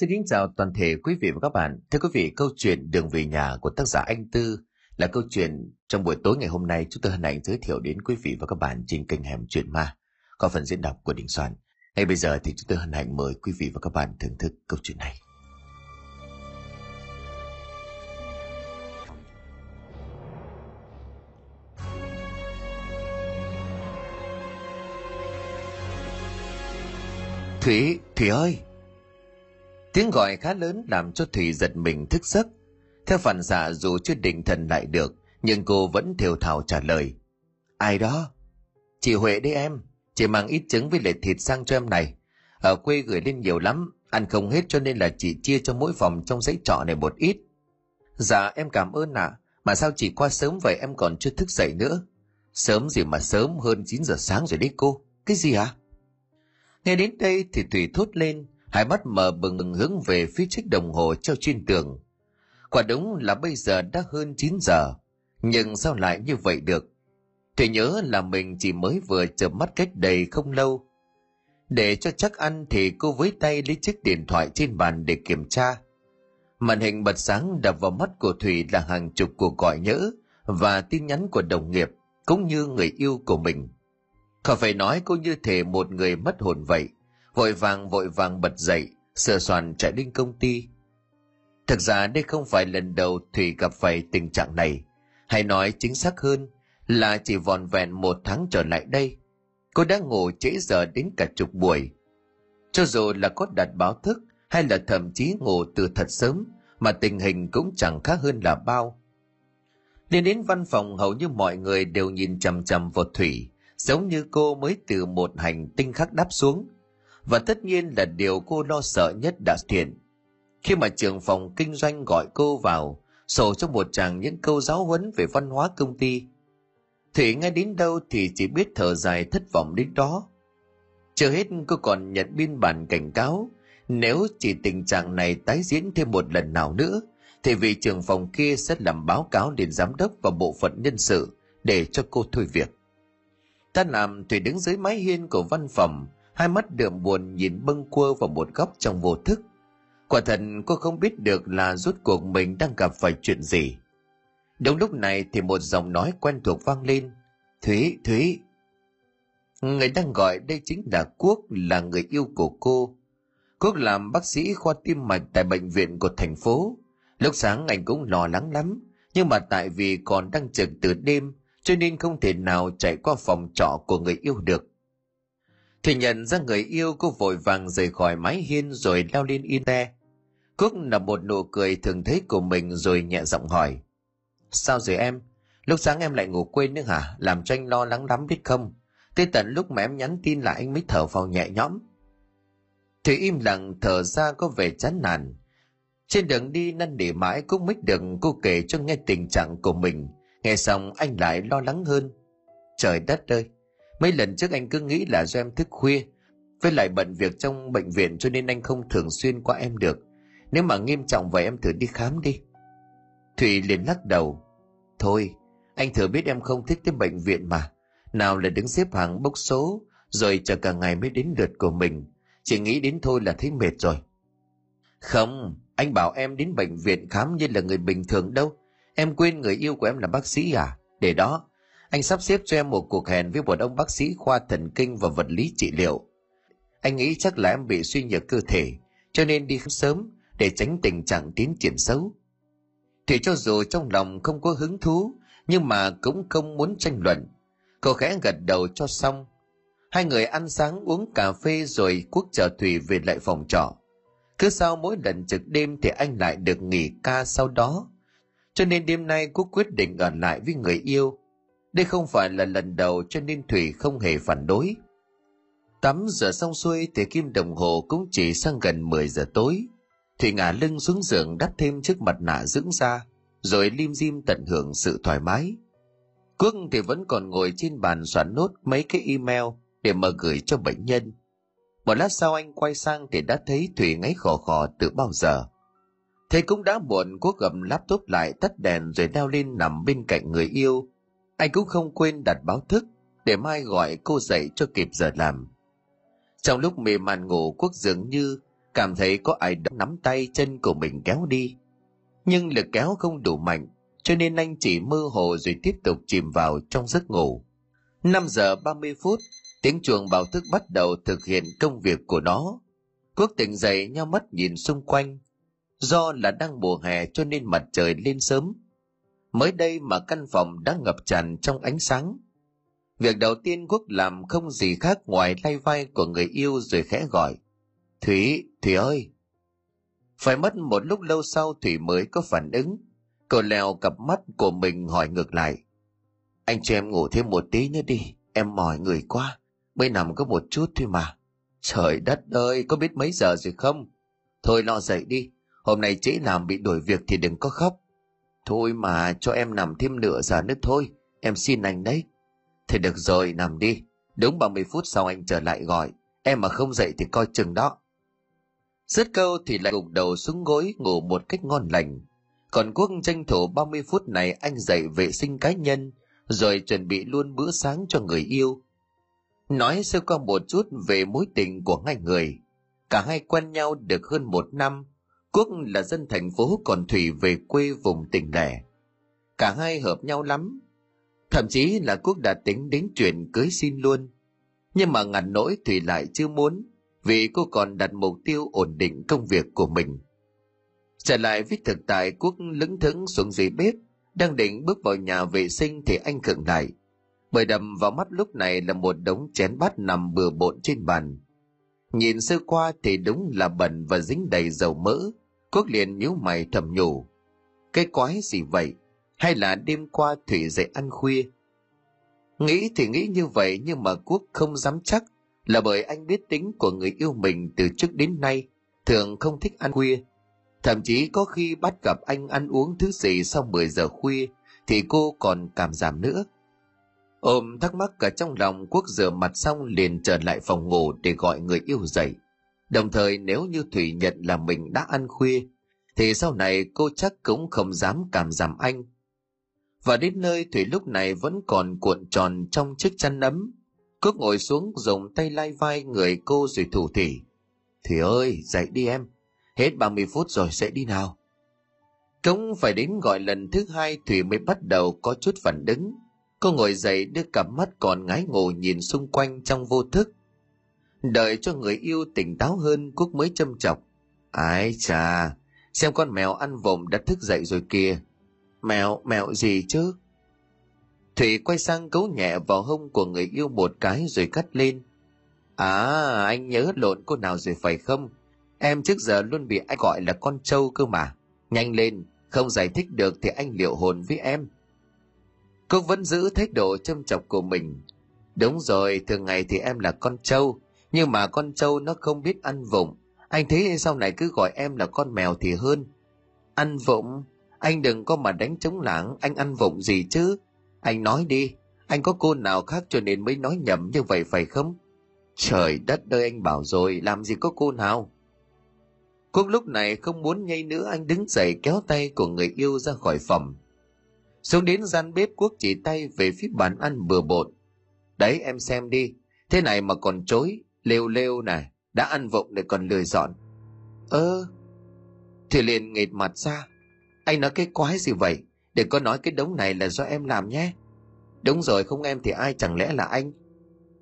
Xin kính chào toàn thể quý vị và các bạn. Thưa quý vị, câu chuyện Đường về nhà của tác giả Anh Tư là câu chuyện trong buổi tối ngày hôm nay chúng tôi hân hạnh giới thiệu đến quý vị và các bạn trên kênh Hẻm Chuyện Ma có phần diễn đọc của Đình Soạn. Ngay bây giờ thì chúng tôi hân hạnh mời quý vị và các bạn thưởng thức câu chuyện này. Thủy, Thủy ơi! Tiếng gọi khá lớn làm cho Thủy giật mình thức giấc. Theo phản xạ dù chưa định thần lại được, nhưng cô vẫn thều thào trả lời. Ai đó? Chị Huệ đấy em, chị mang ít trứng với lệ thịt sang cho em này. Ở quê gửi lên nhiều lắm, ăn không hết cho nên là chị chia cho mỗi phòng trong giấy trọ này một ít. Dạ em cảm ơn ạ, à. mà sao chị qua sớm vậy em còn chưa thức dậy nữa? Sớm gì mà sớm hơn 9 giờ sáng rồi đấy cô. Cái gì hả? À? Nghe đến đây thì Thủy thốt lên, hai mắt mở bừng bừng hướng về phía chiếc đồng hồ treo trên tường. Quả đúng là bây giờ đã hơn 9 giờ, nhưng sao lại như vậy được? Thủy nhớ là mình chỉ mới vừa chợp mắt cách đây không lâu. Để cho chắc ăn thì cô với tay lấy chiếc điện thoại trên bàn để kiểm tra. Màn hình bật sáng đập vào mắt của Thủy là hàng chục cuộc gọi nhớ và tin nhắn của đồng nghiệp cũng như người yêu của mình. Khỏi phải nói cô như thể một người mất hồn vậy, vội vàng vội vàng bật dậy, sửa soạn chạy đến công ty. Thực ra đây không phải lần đầu Thủy gặp phải tình trạng này, hay nói chính xác hơn là chỉ vòn vẹn một tháng trở lại đây. Cô đã ngủ trễ giờ đến cả chục buổi. Cho dù là có đặt báo thức hay là thậm chí ngủ từ thật sớm mà tình hình cũng chẳng khác hơn là bao. nên đến văn phòng hầu như mọi người đều nhìn chằm chằm vào Thủy, giống như cô mới từ một hành tinh khác đáp xuống. Và tất nhiên là điều cô lo sợ nhất đã thiện. Khi mà trưởng phòng kinh doanh gọi cô vào, sổ cho một chàng những câu giáo huấn về văn hóa công ty. Thủy nghe đến đâu thì chỉ biết thở dài thất vọng đến đó. Chưa hết cô còn nhận biên bản cảnh cáo, nếu chỉ tình trạng này tái diễn thêm một lần nào nữa, thì vị trưởng phòng kia sẽ làm báo cáo đến giám đốc và bộ phận nhân sự để cho cô thôi việc. Ta làm Thủy đứng dưới mái hiên của văn phòng, hai mắt đượm buồn nhìn bâng quơ vào một góc trong vô thức. Quả thật cô không biết được là rốt cuộc mình đang gặp phải chuyện gì. Đúng lúc này thì một giọng nói quen thuộc vang lên. Thúy, Thúy. Người đang gọi đây chính là Quốc, là người yêu của cô. Quốc làm bác sĩ khoa tim mạch tại bệnh viện của thành phố. Lúc sáng anh cũng lo lắng lắm, nhưng mà tại vì còn đang trực từ đêm cho nên không thể nào chạy qua phòng trọ của người yêu được. Thì nhận ra người yêu cô vội vàng rời khỏi mái hiên rồi leo lên in te. Cúc là một nụ cười thường thấy của mình rồi nhẹ giọng hỏi. Sao rồi em? Lúc sáng em lại ngủ quên nữa hả? Làm cho anh lo lắng lắm biết không? Tới tận lúc mà em nhắn tin lại anh mới thở vào nhẹ nhõm. Thủy im lặng thở ra có vẻ chán nản. Trên đường đi năn nỉ mãi cũng mít được cô kể cho nghe tình trạng của mình Nghe xong anh lại lo lắng hơn. Trời đất ơi, mấy lần trước anh cứ nghĩ là do em thức khuya, với lại bận việc trong bệnh viện cho nên anh không thường xuyên qua em được. Nếu mà nghiêm trọng vậy em thử đi khám đi. Thủy liền lắc đầu. Thôi, anh thừa biết em không thích tới bệnh viện mà. Nào là đứng xếp hàng bốc số, rồi chờ cả ngày mới đến lượt của mình. Chỉ nghĩ đến thôi là thấy mệt rồi. Không, anh bảo em đến bệnh viện khám như là người bình thường đâu. Em quên người yêu của em là bác sĩ à? Để đó, anh sắp xếp cho em một cuộc hẹn với một ông bác sĩ khoa thần kinh và vật lý trị liệu. Anh nghĩ chắc là em bị suy nhược cơ thể, cho nên đi sớm để tránh tình trạng tiến triển xấu. Thì cho dù trong lòng không có hứng thú, nhưng mà cũng không muốn tranh luận. Cô khẽ gật đầu cho xong. Hai người ăn sáng uống cà phê rồi quốc chờ Thủy về lại phòng trọ. Cứ sau mỗi lần trực đêm thì anh lại được nghỉ ca sau đó cho nên đêm nay quốc quyết định ở lại với người yêu. Đây không phải là lần đầu cho nên Thủy không hề phản đối. Tắm rửa xong xuôi thì kim đồng hồ cũng chỉ sang gần 10 giờ tối. Thủy ngả lưng xuống giường đắp thêm chiếc mặt nạ dưỡng da, rồi lim dim tận hưởng sự thoải mái. Quốc thì vẫn còn ngồi trên bàn soạn nốt mấy cái email để mà gửi cho bệnh nhân. Một lát sau anh quay sang thì đã thấy Thủy ngáy khò khò từ bao giờ. Thế cũng đã muộn quốc gầm laptop lại tắt đèn rồi đeo lên nằm bên cạnh người yêu. Anh cũng không quên đặt báo thức để mai gọi cô dậy cho kịp giờ làm. Trong lúc mê man ngủ quốc dường như cảm thấy có ai đó nắm tay chân của mình kéo đi. Nhưng lực kéo không đủ mạnh, cho nên anh chỉ mơ hồ rồi tiếp tục chìm vào trong giấc ngủ. 5 giờ 30 phút, tiếng chuông báo thức bắt đầu thực hiện công việc của nó. Quốc tỉnh dậy nhau mắt nhìn xung quanh. Do là đang mùa hè cho nên mặt trời lên sớm. Mới đây mà căn phòng đã ngập tràn trong ánh sáng. Việc đầu tiên Quốc làm không gì khác ngoài lay vai của người yêu rồi khẽ gọi. Thủy, Thủy ơi! Phải mất một lúc lâu sau Thủy mới có phản ứng. Cô leo cặp mắt của mình hỏi ngược lại. Anh cho em ngủ thêm một tí nữa đi, em mỏi người quá, mới nằm có một chút thôi mà. Trời đất ơi, có biết mấy giờ rồi không? Thôi lo dậy đi, hôm nay trễ làm bị đổi việc thì đừng có khóc. Thôi mà, cho em nằm thêm nửa giờ nữa thôi, em xin anh đấy. Thì được rồi, nằm đi, đúng 30 phút sau anh trở lại gọi, em mà không dậy thì coi chừng đó. Dứt câu thì lại gục đầu xuống gối ngủ một cách ngon lành. Còn Quốc tranh thủ 30 phút này anh dậy vệ sinh cá nhân, rồi chuẩn bị luôn bữa sáng cho người yêu. Nói sơ qua một chút về mối tình của hai người. Cả hai quen nhau được hơn một năm. Quốc là dân thành phố còn Thủy về quê vùng tỉnh lẻ. Cả hai hợp nhau lắm. Thậm chí là Quốc đã tính đến chuyện cưới xin luôn. Nhưng mà ngặt nỗi Thủy lại chưa muốn vì cô còn đặt mục tiêu ổn định công việc của mình. Trở lại với thực tại Quốc lững thững xuống dưới bếp, đang định bước vào nhà vệ sinh thì anh khựng lại. Bởi đầm vào mắt lúc này là một đống chén bát nằm bừa bộn trên bàn. Nhìn sơ qua thì đúng là bẩn và dính đầy dầu mỡ. Quốc liền nhíu mày thầm nhủ. Cái quái gì vậy? Hay là đêm qua Thủy dậy ăn khuya? Nghĩ thì nghĩ như vậy nhưng mà Quốc không dám chắc là bởi anh biết tính của người yêu mình từ trước đến nay thường không thích ăn khuya thậm chí có khi bắt gặp anh ăn uống thứ gì sau 10 giờ khuya thì cô còn cảm giảm nữa ôm thắc mắc cả trong lòng, quốc rửa mặt xong liền trở lại phòng ngủ để gọi người yêu dậy đồng thời nếu như thủy nhận là mình đã ăn khuya thì sau này cô chắc cũng không dám cảm giảm anh và đến nơi thủy lúc này vẫn còn cuộn tròn trong chiếc chăn ấm Cứ ngồi xuống dùng tay lai vai người cô rồi thủ thỉ. Thì ơi, dậy đi em. Hết 30 phút rồi sẽ đi nào. Cũng phải đến gọi lần thứ hai Thủy mới bắt đầu có chút phản ứng. Cô ngồi dậy đưa cặp mắt còn ngái ngủ nhìn xung quanh trong vô thức. Đợi cho người yêu tỉnh táo hơn Cúc mới châm chọc. Ái chà, xem con mèo ăn vụng đã thức dậy rồi kìa. Mèo, mèo gì chứ? Thủy quay sang cấu nhẹ vào hông của người yêu một cái rồi cắt lên. À, anh nhớ lộn cô nào rồi phải không? Em trước giờ luôn bị anh gọi là con trâu cơ mà. Nhanh lên, không giải thích được thì anh liệu hồn với em. Cô vẫn giữ thái độ châm chọc của mình. Đúng rồi, thường ngày thì em là con trâu, nhưng mà con trâu nó không biết ăn vụng. Anh thấy sau này cứ gọi em là con mèo thì hơn. Ăn vụng? Anh đừng có mà đánh trống lãng, anh ăn vụng gì chứ? Anh nói đi, anh có cô nào khác cho nên mới nói nhầm như vậy phải không? Trời đất ơi anh bảo rồi, làm gì có cô nào? Quốc lúc này không muốn nhây nữa anh đứng dậy kéo tay của người yêu ra khỏi phòng. Xuống đến gian bếp Quốc chỉ tay về phía bàn ăn bừa bộn. Đấy em xem đi, thế này mà còn chối, lêu lêu này, đã ăn vụng lại còn lười dọn. Ơ, thì liền nghệt mặt ra. Anh nói cái quái gì vậy? Để có nói cái đống này là do em làm nhé. Đúng rồi không em thì ai chẳng lẽ là anh?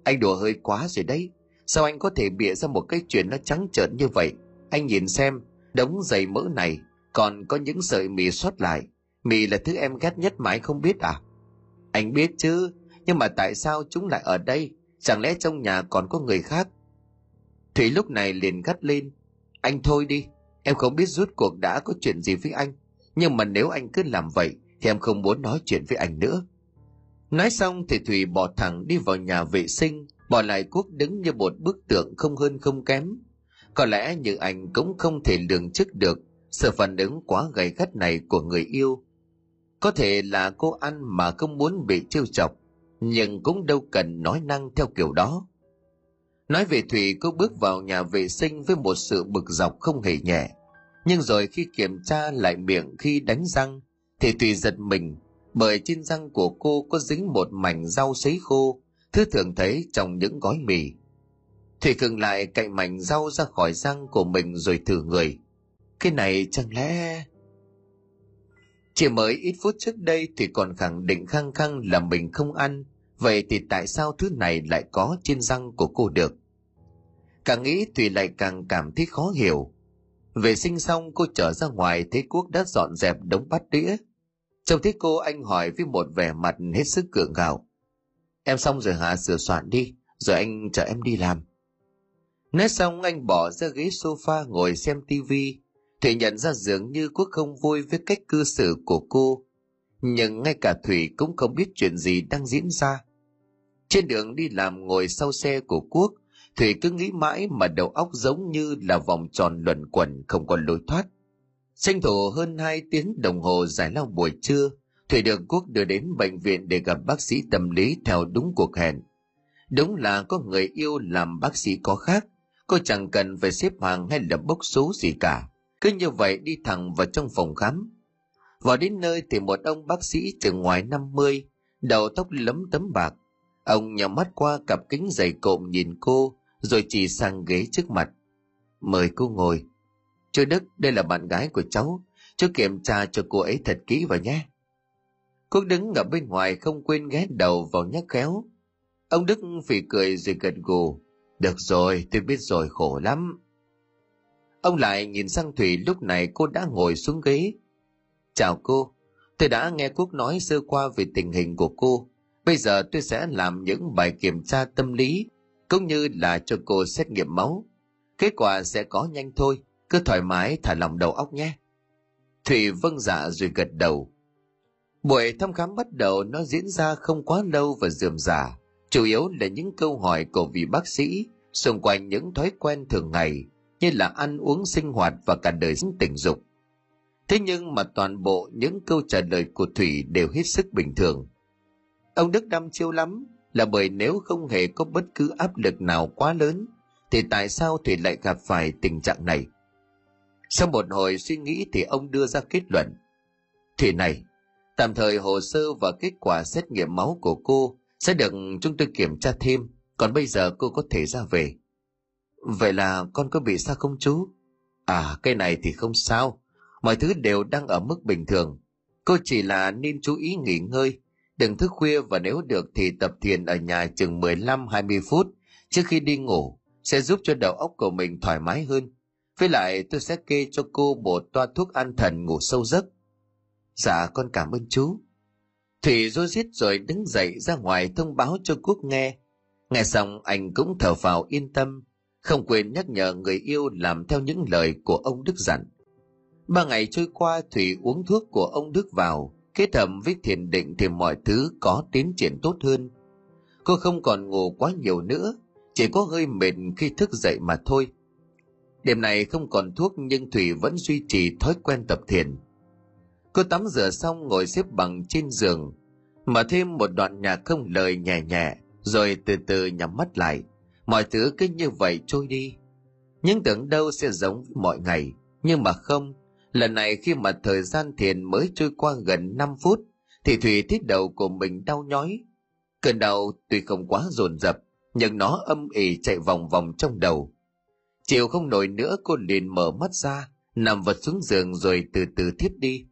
Anh đùa hơi quá rồi đấy. Sao anh có thể bịa ra một cái chuyện nó trắng trợn như vậy? Anh nhìn xem, đống giày mỡ này còn có những sợi mì sót lại. Mì là thứ em ghét nhất mà anh không biết à? Anh biết chứ, nhưng mà tại sao chúng lại ở đây? Chẳng lẽ trong nhà còn có người khác? Thủy lúc này liền gắt lên. Anh thôi đi, em không biết rút cuộc đã có chuyện gì với anh. Nhưng mà nếu anh cứ làm vậy thì em không muốn nói chuyện với anh nữa nói xong thì thủy bỏ thẳng đi vào nhà vệ sinh bỏ lại quốc đứng như một bức tượng không hơn không kém có lẽ như anh cũng không thể lường trước được sự phản ứng quá gay gắt này của người yêu có thể là cô ăn mà không muốn bị trêu chọc nhưng cũng đâu cần nói năng theo kiểu đó nói về thủy cô bước vào nhà vệ sinh với một sự bực dọc không hề nhẹ nhưng rồi khi kiểm tra lại miệng khi đánh răng thì Thủy giật mình bởi trên răng của cô có dính một mảnh rau sấy khô, thứ thường thấy trong những gói mì. Thủy cường lại cạnh mảnh rau ra khỏi răng của mình rồi thử người. Cái này chẳng lẽ... Chỉ mới ít phút trước đây thì còn khẳng định khăng khăng là mình không ăn, vậy thì tại sao thứ này lại có trên răng của cô được? Càng nghĩ Thùy lại càng cảm thấy khó hiểu. Vệ sinh xong cô trở ra ngoài thấy Quốc đã dọn dẹp đống bát đĩa. Trông thấy cô anh hỏi với một vẻ mặt hết sức cường gạo. Em xong rồi hả sửa soạn đi, rồi anh chở em đi làm. Nói xong anh bỏ ra ghế sofa ngồi xem tivi. Thủy nhận ra dường như Quốc không vui với cách cư xử của cô. Nhưng ngay cả Thủy cũng không biết chuyện gì đang diễn ra. Trên đường đi làm ngồi sau xe của Quốc, Thủy cứ nghĩ mãi mà đầu óc giống như là vòng tròn luẩn quẩn không có lối thoát. Tranh thủ hơn hai tiếng đồng hồ giải lao buổi trưa, Thủy được Quốc đưa đến bệnh viện để gặp bác sĩ tâm lý theo đúng cuộc hẹn. Đúng là có người yêu làm bác sĩ có khác, cô chẳng cần phải xếp hàng hay là bốc số gì cả. Cứ như vậy đi thẳng vào trong phòng khám. Vào đến nơi thì một ông bác sĩ từ ngoài 50, đầu tóc lấm tấm bạc. Ông nhỏ mắt qua cặp kính dày cộm nhìn cô, rồi chỉ sang ghế trước mặt. Mời cô ngồi. Chú Đức, đây là bạn gái của cháu. Chú kiểm tra cho cô ấy thật kỹ vào nhé. Cô đứng ở bên ngoài không quên ghé đầu vào nhắc khéo. Ông Đức phì cười rồi gật gù. Được rồi, tôi biết rồi, khổ lắm. Ông lại nhìn sang Thủy lúc này cô đã ngồi xuống ghế. Chào cô, tôi đã nghe Quốc nói sơ qua về tình hình của cô. Bây giờ tôi sẽ làm những bài kiểm tra tâm lý cũng như là cho cô xét nghiệm máu. Kết quả sẽ có nhanh thôi, cứ thoải mái thả lòng đầu óc nhé. Thủy vâng dạ rồi gật đầu. Buổi thăm khám bắt đầu nó diễn ra không quá lâu và dườm giả, chủ yếu là những câu hỏi của vị bác sĩ xung quanh những thói quen thường ngày như là ăn uống sinh hoạt và cả đời sống tình dục. Thế nhưng mà toàn bộ những câu trả lời của Thủy đều hết sức bình thường. Ông Đức đăm chiêu lắm, là bởi nếu không hề có bất cứ áp lực nào quá lớn thì tại sao Thủy lại gặp phải tình trạng này? Sau một hồi suy nghĩ thì ông đưa ra kết luận. Thủy này, tạm thời hồ sơ và kết quả xét nghiệm máu của cô sẽ được chúng tôi kiểm tra thêm, còn bây giờ cô có thể ra về. Vậy là con có bị sao không chú? À, cái này thì không sao. Mọi thứ đều đang ở mức bình thường. Cô chỉ là nên chú ý nghỉ ngơi Đừng thức khuya và nếu được thì tập thiền ở nhà chừng 15-20 phút trước khi đi ngủ sẽ giúp cho đầu óc của mình thoải mái hơn. Với lại tôi sẽ kê cho cô một toa thuốc an thần ngủ sâu giấc. Dạ con cảm ơn chú. Thủy rối rít rồi đứng dậy ra ngoài thông báo cho Quốc nghe. Nghe xong anh cũng thở vào yên tâm, không quên nhắc nhở người yêu làm theo những lời của ông Đức dặn. Ba ngày trôi qua Thủy uống thuốc của ông Đức vào, kết hợp với thiền định thì mọi thứ có tiến triển tốt hơn. Cô không còn ngủ quá nhiều nữa, chỉ có hơi mệt khi thức dậy mà thôi. Đêm này không còn thuốc nhưng Thủy vẫn duy trì thói quen tập thiền. Cô tắm rửa xong ngồi xếp bằng trên giường, mở thêm một đoạn nhạc không lời nhẹ nhẹ, rồi từ từ nhắm mắt lại. Mọi thứ cứ như vậy trôi đi. những tưởng đâu sẽ giống với mọi ngày, nhưng mà không, Lần này khi mà thời gian thiền mới trôi qua gần 5 phút, thì Thủy thấy đầu của mình đau nhói. Cơn đau tuy không quá dồn dập, nhưng nó âm ỉ chạy vòng vòng trong đầu. Chịu không nổi nữa cô liền mở mắt ra, nằm vật xuống giường rồi từ từ thiếp đi.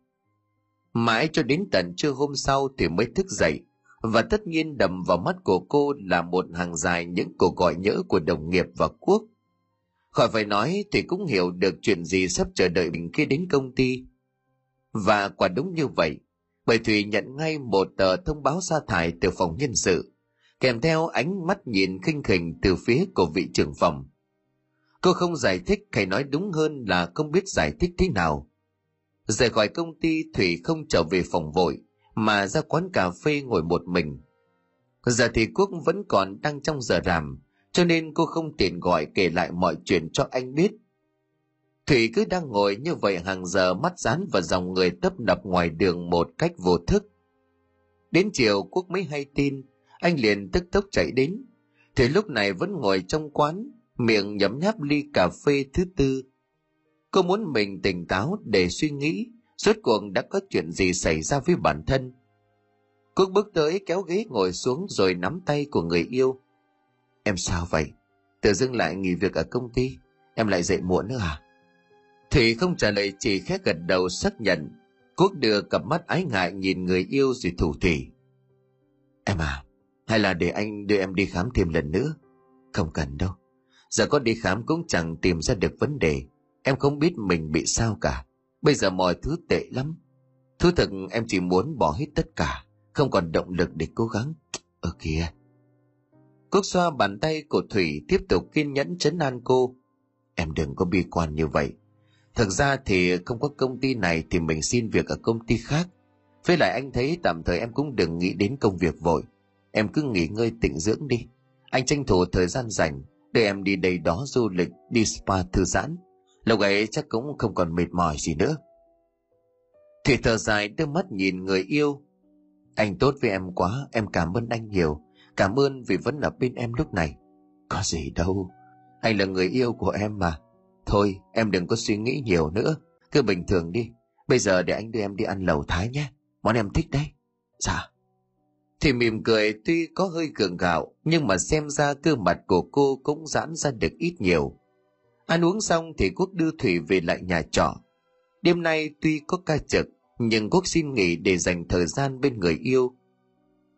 Mãi cho đến tận trưa hôm sau thì mới thức dậy, và tất nhiên đầm vào mắt của cô là một hàng dài những cuộc gọi nhỡ của đồng nghiệp và quốc. Khỏi phải nói thì cũng hiểu được chuyện gì sắp chờ đợi mình khi đến công ty. Và quả đúng như vậy, bởi Thủy nhận ngay một tờ thông báo sa thải từ phòng nhân sự, kèm theo ánh mắt nhìn khinh khỉnh từ phía của vị trưởng phòng. Cô không giải thích hay nói đúng hơn là không biết giải thích thế nào. Rời khỏi công ty Thủy không trở về phòng vội, mà ra quán cà phê ngồi một mình. Giờ thì Quốc vẫn còn đang trong giờ làm, cho nên cô không tiện gọi kể lại mọi chuyện cho anh biết. Thủy cứ đang ngồi như vậy hàng giờ mắt dán vào dòng người tấp nập ngoài đường một cách vô thức. Đến chiều Quốc mới hay tin, anh liền tức tốc chạy đến. Thủy lúc này vẫn ngồi trong quán, miệng nhấm nháp ly cà phê thứ tư. Cô muốn mình tỉnh táo để suy nghĩ, suốt cuộc đã có chuyện gì xảy ra với bản thân. Quốc bước tới kéo ghế ngồi xuống rồi nắm tay của người yêu. Em sao vậy? Tự dưng lại nghỉ việc ở công ty, em lại dậy muộn nữa à? Thủy không trả lời chỉ khẽ gật đầu xác nhận. Quốc đưa cặp mắt ái ngại nhìn người yêu rồi thủ thủy. Em à, hay là để anh đưa em đi khám thêm lần nữa? Không cần đâu. Giờ có đi khám cũng chẳng tìm ra được vấn đề. Em không biết mình bị sao cả. Bây giờ mọi thứ tệ lắm. Thú thực em chỉ muốn bỏ hết tất cả. Không còn động lực để cố gắng. Ở kìa. Quốc xoa bàn tay của Thủy tiếp tục kiên nhẫn chấn an cô. Em đừng có bi quan như vậy. Thực ra thì không có công ty này thì mình xin việc ở công ty khác. Với lại anh thấy tạm thời em cũng đừng nghĩ đến công việc vội. Em cứ nghỉ ngơi tịnh dưỡng đi. Anh tranh thủ thời gian rảnh để em đi đây đó du lịch, đi spa thư giãn. Lúc ấy chắc cũng không còn mệt mỏi gì nữa. Thủy thở dài đưa mắt nhìn người yêu. Anh tốt với em quá, em cảm ơn anh nhiều. Cảm ơn vì vẫn ở bên em lúc này. Có gì đâu, anh là người yêu của em mà. Thôi, em đừng có suy nghĩ nhiều nữa. Cứ bình thường đi. Bây giờ để anh đưa em đi ăn lẩu thái nhé. Món em thích đấy. Dạ. Thì mỉm cười tuy có hơi cường gạo, nhưng mà xem ra cơ mặt của cô cũng giãn ra được ít nhiều. Ăn uống xong thì Quốc đưa Thủy về lại nhà trọ. Đêm nay tuy có ca trực, nhưng Quốc xin nghỉ để dành thời gian bên người yêu.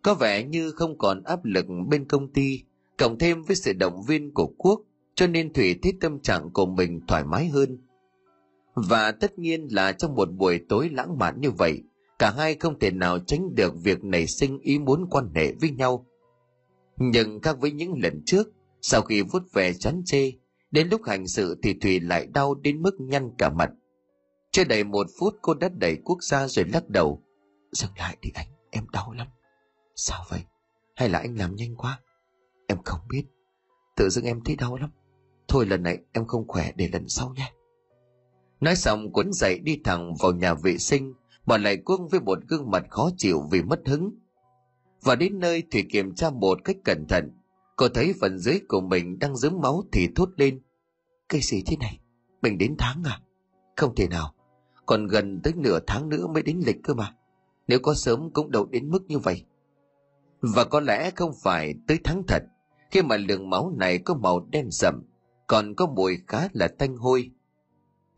Có vẻ như không còn áp lực bên công ty, cộng thêm với sự động viên của Quốc, cho nên Thủy thấy tâm trạng của mình thoải mái hơn. Và tất nhiên là trong một buổi tối lãng mạn như vậy, cả hai không thể nào tránh được việc nảy sinh ý muốn quan hệ với nhau. Nhưng khác với những lần trước, sau khi vút về chán chê, đến lúc hành sự thì Thủy lại đau đến mức nhăn cả mặt. Chưa đầy một phút cô đã đẩy quốc gia rồi lắc đầu. Dừng lại đi anh, em đau lắm. Sao vậy? Hay là anh làm nhanh quá? Em không biết. Tự dưng em thấy đau lắm. Thôi lần này em không khỏe để lần sau nhé. Nói xong cuốn dậy đi thẳng vào nhà vệ sinh, bỏ lại quân với một gương mặt khó chịu vì mất hứng. Và đến nơi thì kiểm tra một cách cẩn thận, cô thấy phần dưới của mình đang dớm máu thì thốt lên. Cái gì thế này? Mình đến tháng à? Không thể nào, còn gần tới nửa tháng nữa mới đến lịch cơ mà. Nếu có sớm cũng đâu đến mức như vậy. Và có lẽ không phải tới tháng thật, khi mà lượng máu này có màu đen sậm, còn có mùi khá là tanh hôi.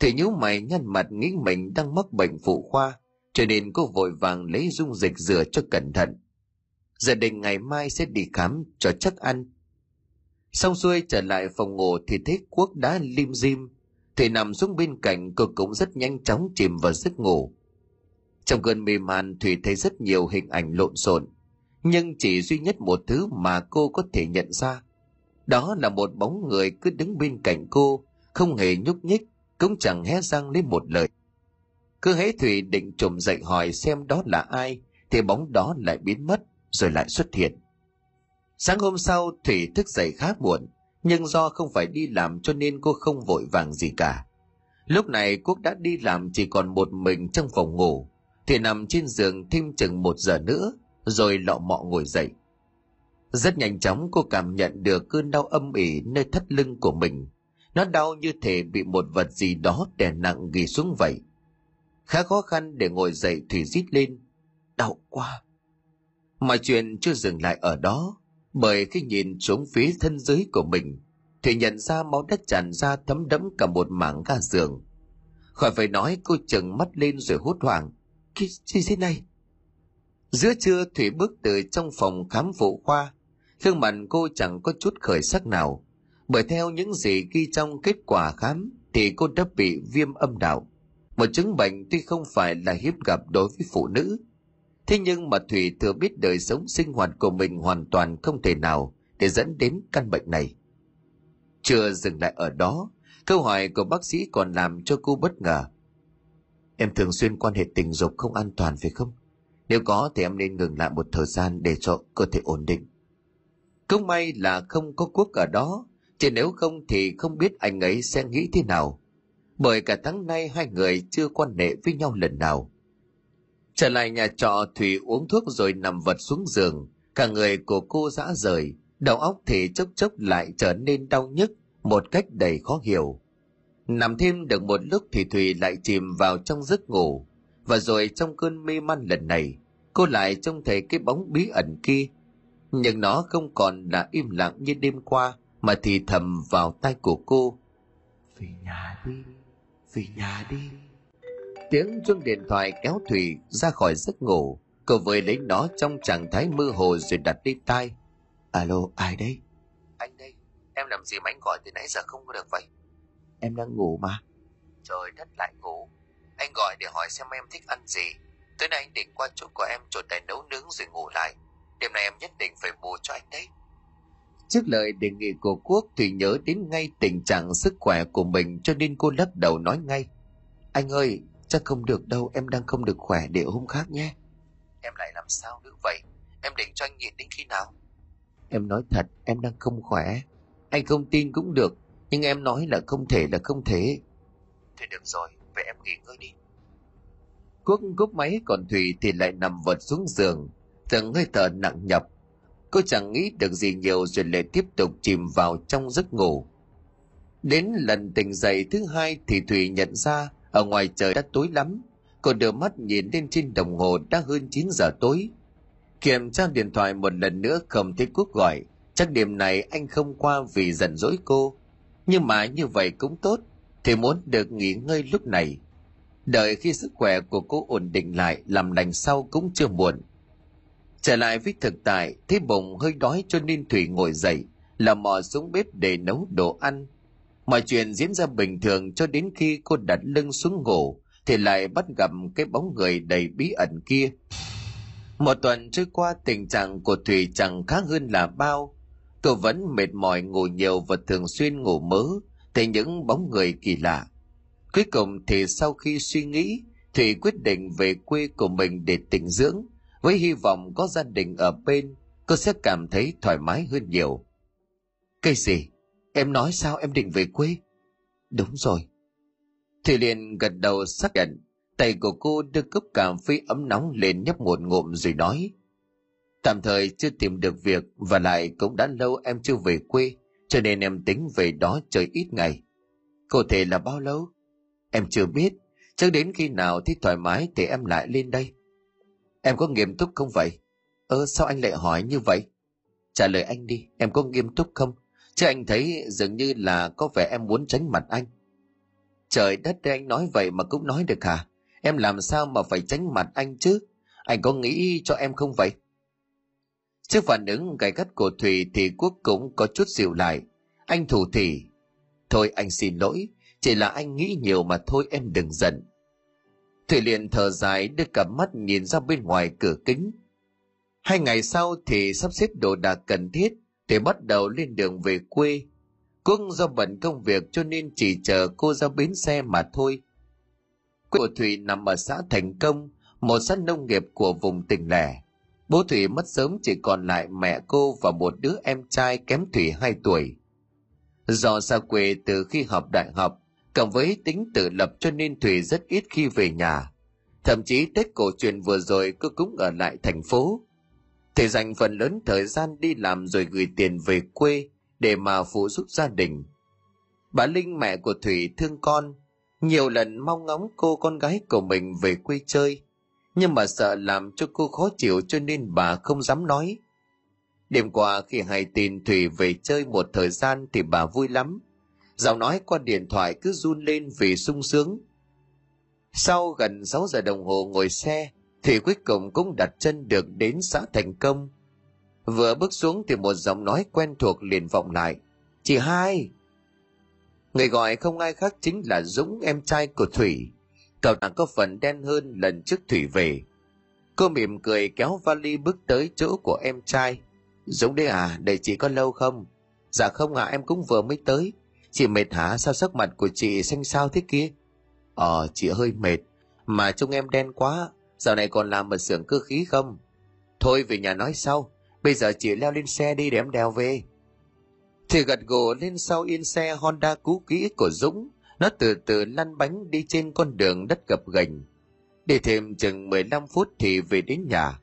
Thì nhíu mày nhăn mặt nghĩ mình đang mắc bệnh phụ khoa, cho nên cô vội vàng lấy dung dịch rửa cho cẩn thận. Giờ định ngày mai sẽ đi khám cho chắc ăn. Xong xuôi trở lại phòng ngủ thì thấy Quốc đã lim dim, thì nằm xuống bên cạnh cô cũng rất nhanh chóng chìm vào giấc ngủ. Trong cơn mê man Thủy thấy rất nhiều hình ảnh lộn xộn, nhưng chỉ duy nhất một thứ mà cô có thể nhận ra. Đó là một bóng người cứ đứng bên cạnh cô, không hề nhúc nhích, cũng chẳng hé răng lên một lời. Cứ hễ Thủy định trùm dậy hỏi xem đó là ai, thì bóng đó lại biến mất, rồi lại xuất hiện. Sáng hôm sau, Thủy thức dậy khá muộn, nhưng do không phải đi làm cho nên cô không vội vàng gì cả. Lúc này Quốc đã đi làm chỉ còn một mình trong phòng ngủ, thì nằm trên giường thêm chừng một giờ nữa, rồi lọ mọ ngồi dậy. Rất nhanh chóng cô cảm nhận được cơn đau âm ỉ nơi thắt lưng của mình. Nó đau như thể bị một vật gì đó đè nặng ghi xuống vậy. Khá khó khăn để ngồi dậy Thủy rít lên. Đau quá. Mà chuyện chưa dừng lại ở đó, bởi khi nhìn xuống phía thân dưới của mình, Thủy nhận ra máu đất tràn ra thấm đẫm cả một mảng ga giường. Khỏi phải nói cô chừng mắt lên rồi hốt hoảng. Cái gì thế này? Giữa trưa Thủy bước từ trong phòng khám phụ khoa. Gương mặt cô chẳng có chút khởi sắc nào. Bởi theo những gì ghi trong kết quả khám thì cô đã bị viêm âm đạo. Một chứng bệnh tuy không phải là hiếm gặp đối với phụ nữ. Thế nhưng mà Thủy thừa biết đời sống sinh hoạt của mình hoàn toàn không thể nào để dẫn đến căn bệnh này. Chưa dừng lại ở đó, câu hỏi của bác sĩ còn làm cho cô bất ngờ. Em thường xuyên quan hệ tình dục không an toàn phải không? Nếu có thì em nên ngừng lại một thời gian để cho cơ thể ổn định. Cũng may là không có quốc ở đó, chứ nếu không thì không biết anh ấy sẽ nghĩ thế nào. Bởi cả tháng nay hai người chưa quan hệ với nhau lần nào. Trở lại nhà trọ Thủy uống thuốc rồi nằm vật xuống giường, cả người của cô dã rời, đầu óc thì chốc chốc lại trở nên đau nhức một cách đầy khó hiểu. Nằm thêm được một lúc thì Thủy lại chìm vào trong giấc ngủ, và rồi trong cơn mê man lần này, cô lại trông thấy cái bóng bí ẩn kia. Nhưng nó không còn là im lặng như đêm qua, mà thì thầm vào tai của cô. Về nhà đi về nhà đi. Tiếng chuông điện thoại kéo thủy ra khỏi giấc ngủ. Cô vừa lấy nó trong trạng thái mơ hồ rồi đặt lên tai. Alo ai đây anh đây em làm gì mà anh gọi từ nãy giờ không có được vậy? Em đang ngủ mà. Trời đất lại ngủ anh gọi để hỏi xem em thích ăn gì. Tối nay anh định qua chỗ của em trộn tài nấu nướng rồi ngủ lại. Đêm nay em nhất định phải bù cho anh đấy. Trước lời đề nghị của quốc thủy nhớ đến ngay tình trạng sức khỏe của mình cho nên cô lắc đầu nói ngay. Anh ơi chắc không được đâu em đang không được khỏe để hôm khác nhé. Em lại làm sao nữa vậy? Em định cho anh nhịn đến khi nào? Em nói thật em đang không khỏe. Anh không tin cũng được nhưng em nói là không thể là không thể. Thôi được rồi về em nghỉ ngơi đi. Quốc cúp máy còn thủy thì lại nằm vật xuống giường. Từng hơi thở nặng nhọc. Cô chẳng nghĩ được gì nhiều rồi lại tiếp tục chìm vào trong giấc ngủ. Đến lần tỉnh dậy thứ hai thì thủy nhận ra ở ngoài trời đã tối lắm. Cô đưa mắt nhìn lên trên đồng hồ đã hơn 9 giờ tối. Kiểm tra điện thoại một lần nữa không thấy Quốc gọi. Chắc điểm này anh không qua vì giận dỗi cô. Nhưng mà như vậy cũng tốt thì muốn được nghỉ ngơi lúc này. Đợi khi sức khỏe của cô ổn định lại, làm lành sau cũng chưa muộn. Trở lại với thực tại, thấy bụng hơi đói cho nên thủy ngồi dậy là mò xuống bếp để nấu đồ ăn. Mọi chuyện diễn ra bình thường cho đến khi cô đặt lưng xuống ngủ, thì lại bắt gặp cái bóng người đầy bí ẩn kia. Một tuần trôi qua, tình trạng của thủy chẳng khác hơn là bao. Cô vẫn mệt mỏi ngủ nhiều và thường xuyên ngủ mớ thấy những bóng người kỳ lạ. Cuối cùng thì sau khi suy nghĩ, thủy quyết định về quê của mình để tỉnh dưỡng, với hy vọng có gia đình ở bên, cô sẽ cảm thấy thoải mái hơn nhiều. Cái gì? Em nói sao em định về quê? Đúng rồi. Thủy liền gật đầu xác nhận. Tay của cô đưa cốc cà phê ấm nóng lên nhấp một ngụm rồi nói, tạm thời chưa tìm được việc và lại cũng đã lâu em chưa về quê cho nên em tính về đó chơi ít ngày. Cụ thể là bao lâu? Em chưa biết. Chắc đến khi nào thì thoải mái thì em lại lên đây. Em có nghiêm túc không vậy? Ơ, sao anh lại hỏi như vậy? Trả lời anh đi, em có nghiêm túc không? Chứ anh thấy dường như là có vẻ em muốn tránh mặt anh. Trời đất đây anh nói vậy mà cũng nói được hả? Em làm sao mà phải tránh mặt anh chứ? Anh có nghĩ cho em không vậy? Trước phản ứng gay gắt của Thủy thì quốc cũng có chút dịu lại. Anh thủ thì, thôi anh xin lỗi, chỉ là anh nghĩ nhiều mà thôi em đừng giận. Thủy liền thở dài, đưa cặp mắt nhìn ra bên ngoài cửa kính. Hai ngày sau thì sắp xếp đồ đạc cần thiết để bắt đầu lên đường về quê. Quốc do bận công việc cho nên chỉ chờ cô ra bến xe mà thôi. Quê của Thủy nằm ở xã thành công, một xã nông nghiệp của vùng tỉnh lẻ. Bố Thủy mất sớm chỉ còn lại mẹ cô và một đứa em trai kém Thủy 2 tuổi. Do xa quê từ khi học đại học, cộng với tính tự lập cho nên Thủy rất ít khi về nhà. Thậm chí Tết cổ truyền vừa rồi cô cũng ở lại thành phố. Thủy dành phần lớn thời gian đi làm rồi gửi tiền về quê để mà phụ giúp gia đình. Bà Linh mẹ của Thủy thương con, nhiều lần mong ngóng cô con gái của mình về quê chơi nhưng mà sợ làm cho cô khó chịu cho nên bà không dám nói. Đêm qua khi hay tin Thủy về chơi một thời gian thì bà vui lắm. Giọng nói qua điện thoại cứ run lên vì sung sướng. Sau gần 6 giờ đồng hồ ngồi xe, thì cuối cùng cũng đặt chân được đến xã Thành Công. Vừa bước xuống thì một giọng nói quen thuộc liền vọng lại. Chị hai! Người gọi không ai khác chính là Dũng em trai của Thủy cậu ta có phần đen hơn lần trước thủy về. Cô mỉm cười kéo vali bước tới chỗ của em trai. Dũng đấy à để chị có lâu không? Dạ không à em cũng vừa mới tới. Chị mệt hả? Sao sắc mặt của chị xanh xao thế kia? Ờ chị hơi mệt, mà trông em đen quá. Dạo này còn làm ở xưởng cơ khí không? Thôi về nhà nói sau, bây giờ chị leo lên xe đi để em đèo về. Thì gật gù lên sau yên xe honda cũ kỹ của dũng nó từ từ lăn bánh đi trên con đường đất gập ghềnh. Đi thêm chừng 15 phút thì về đến nhà.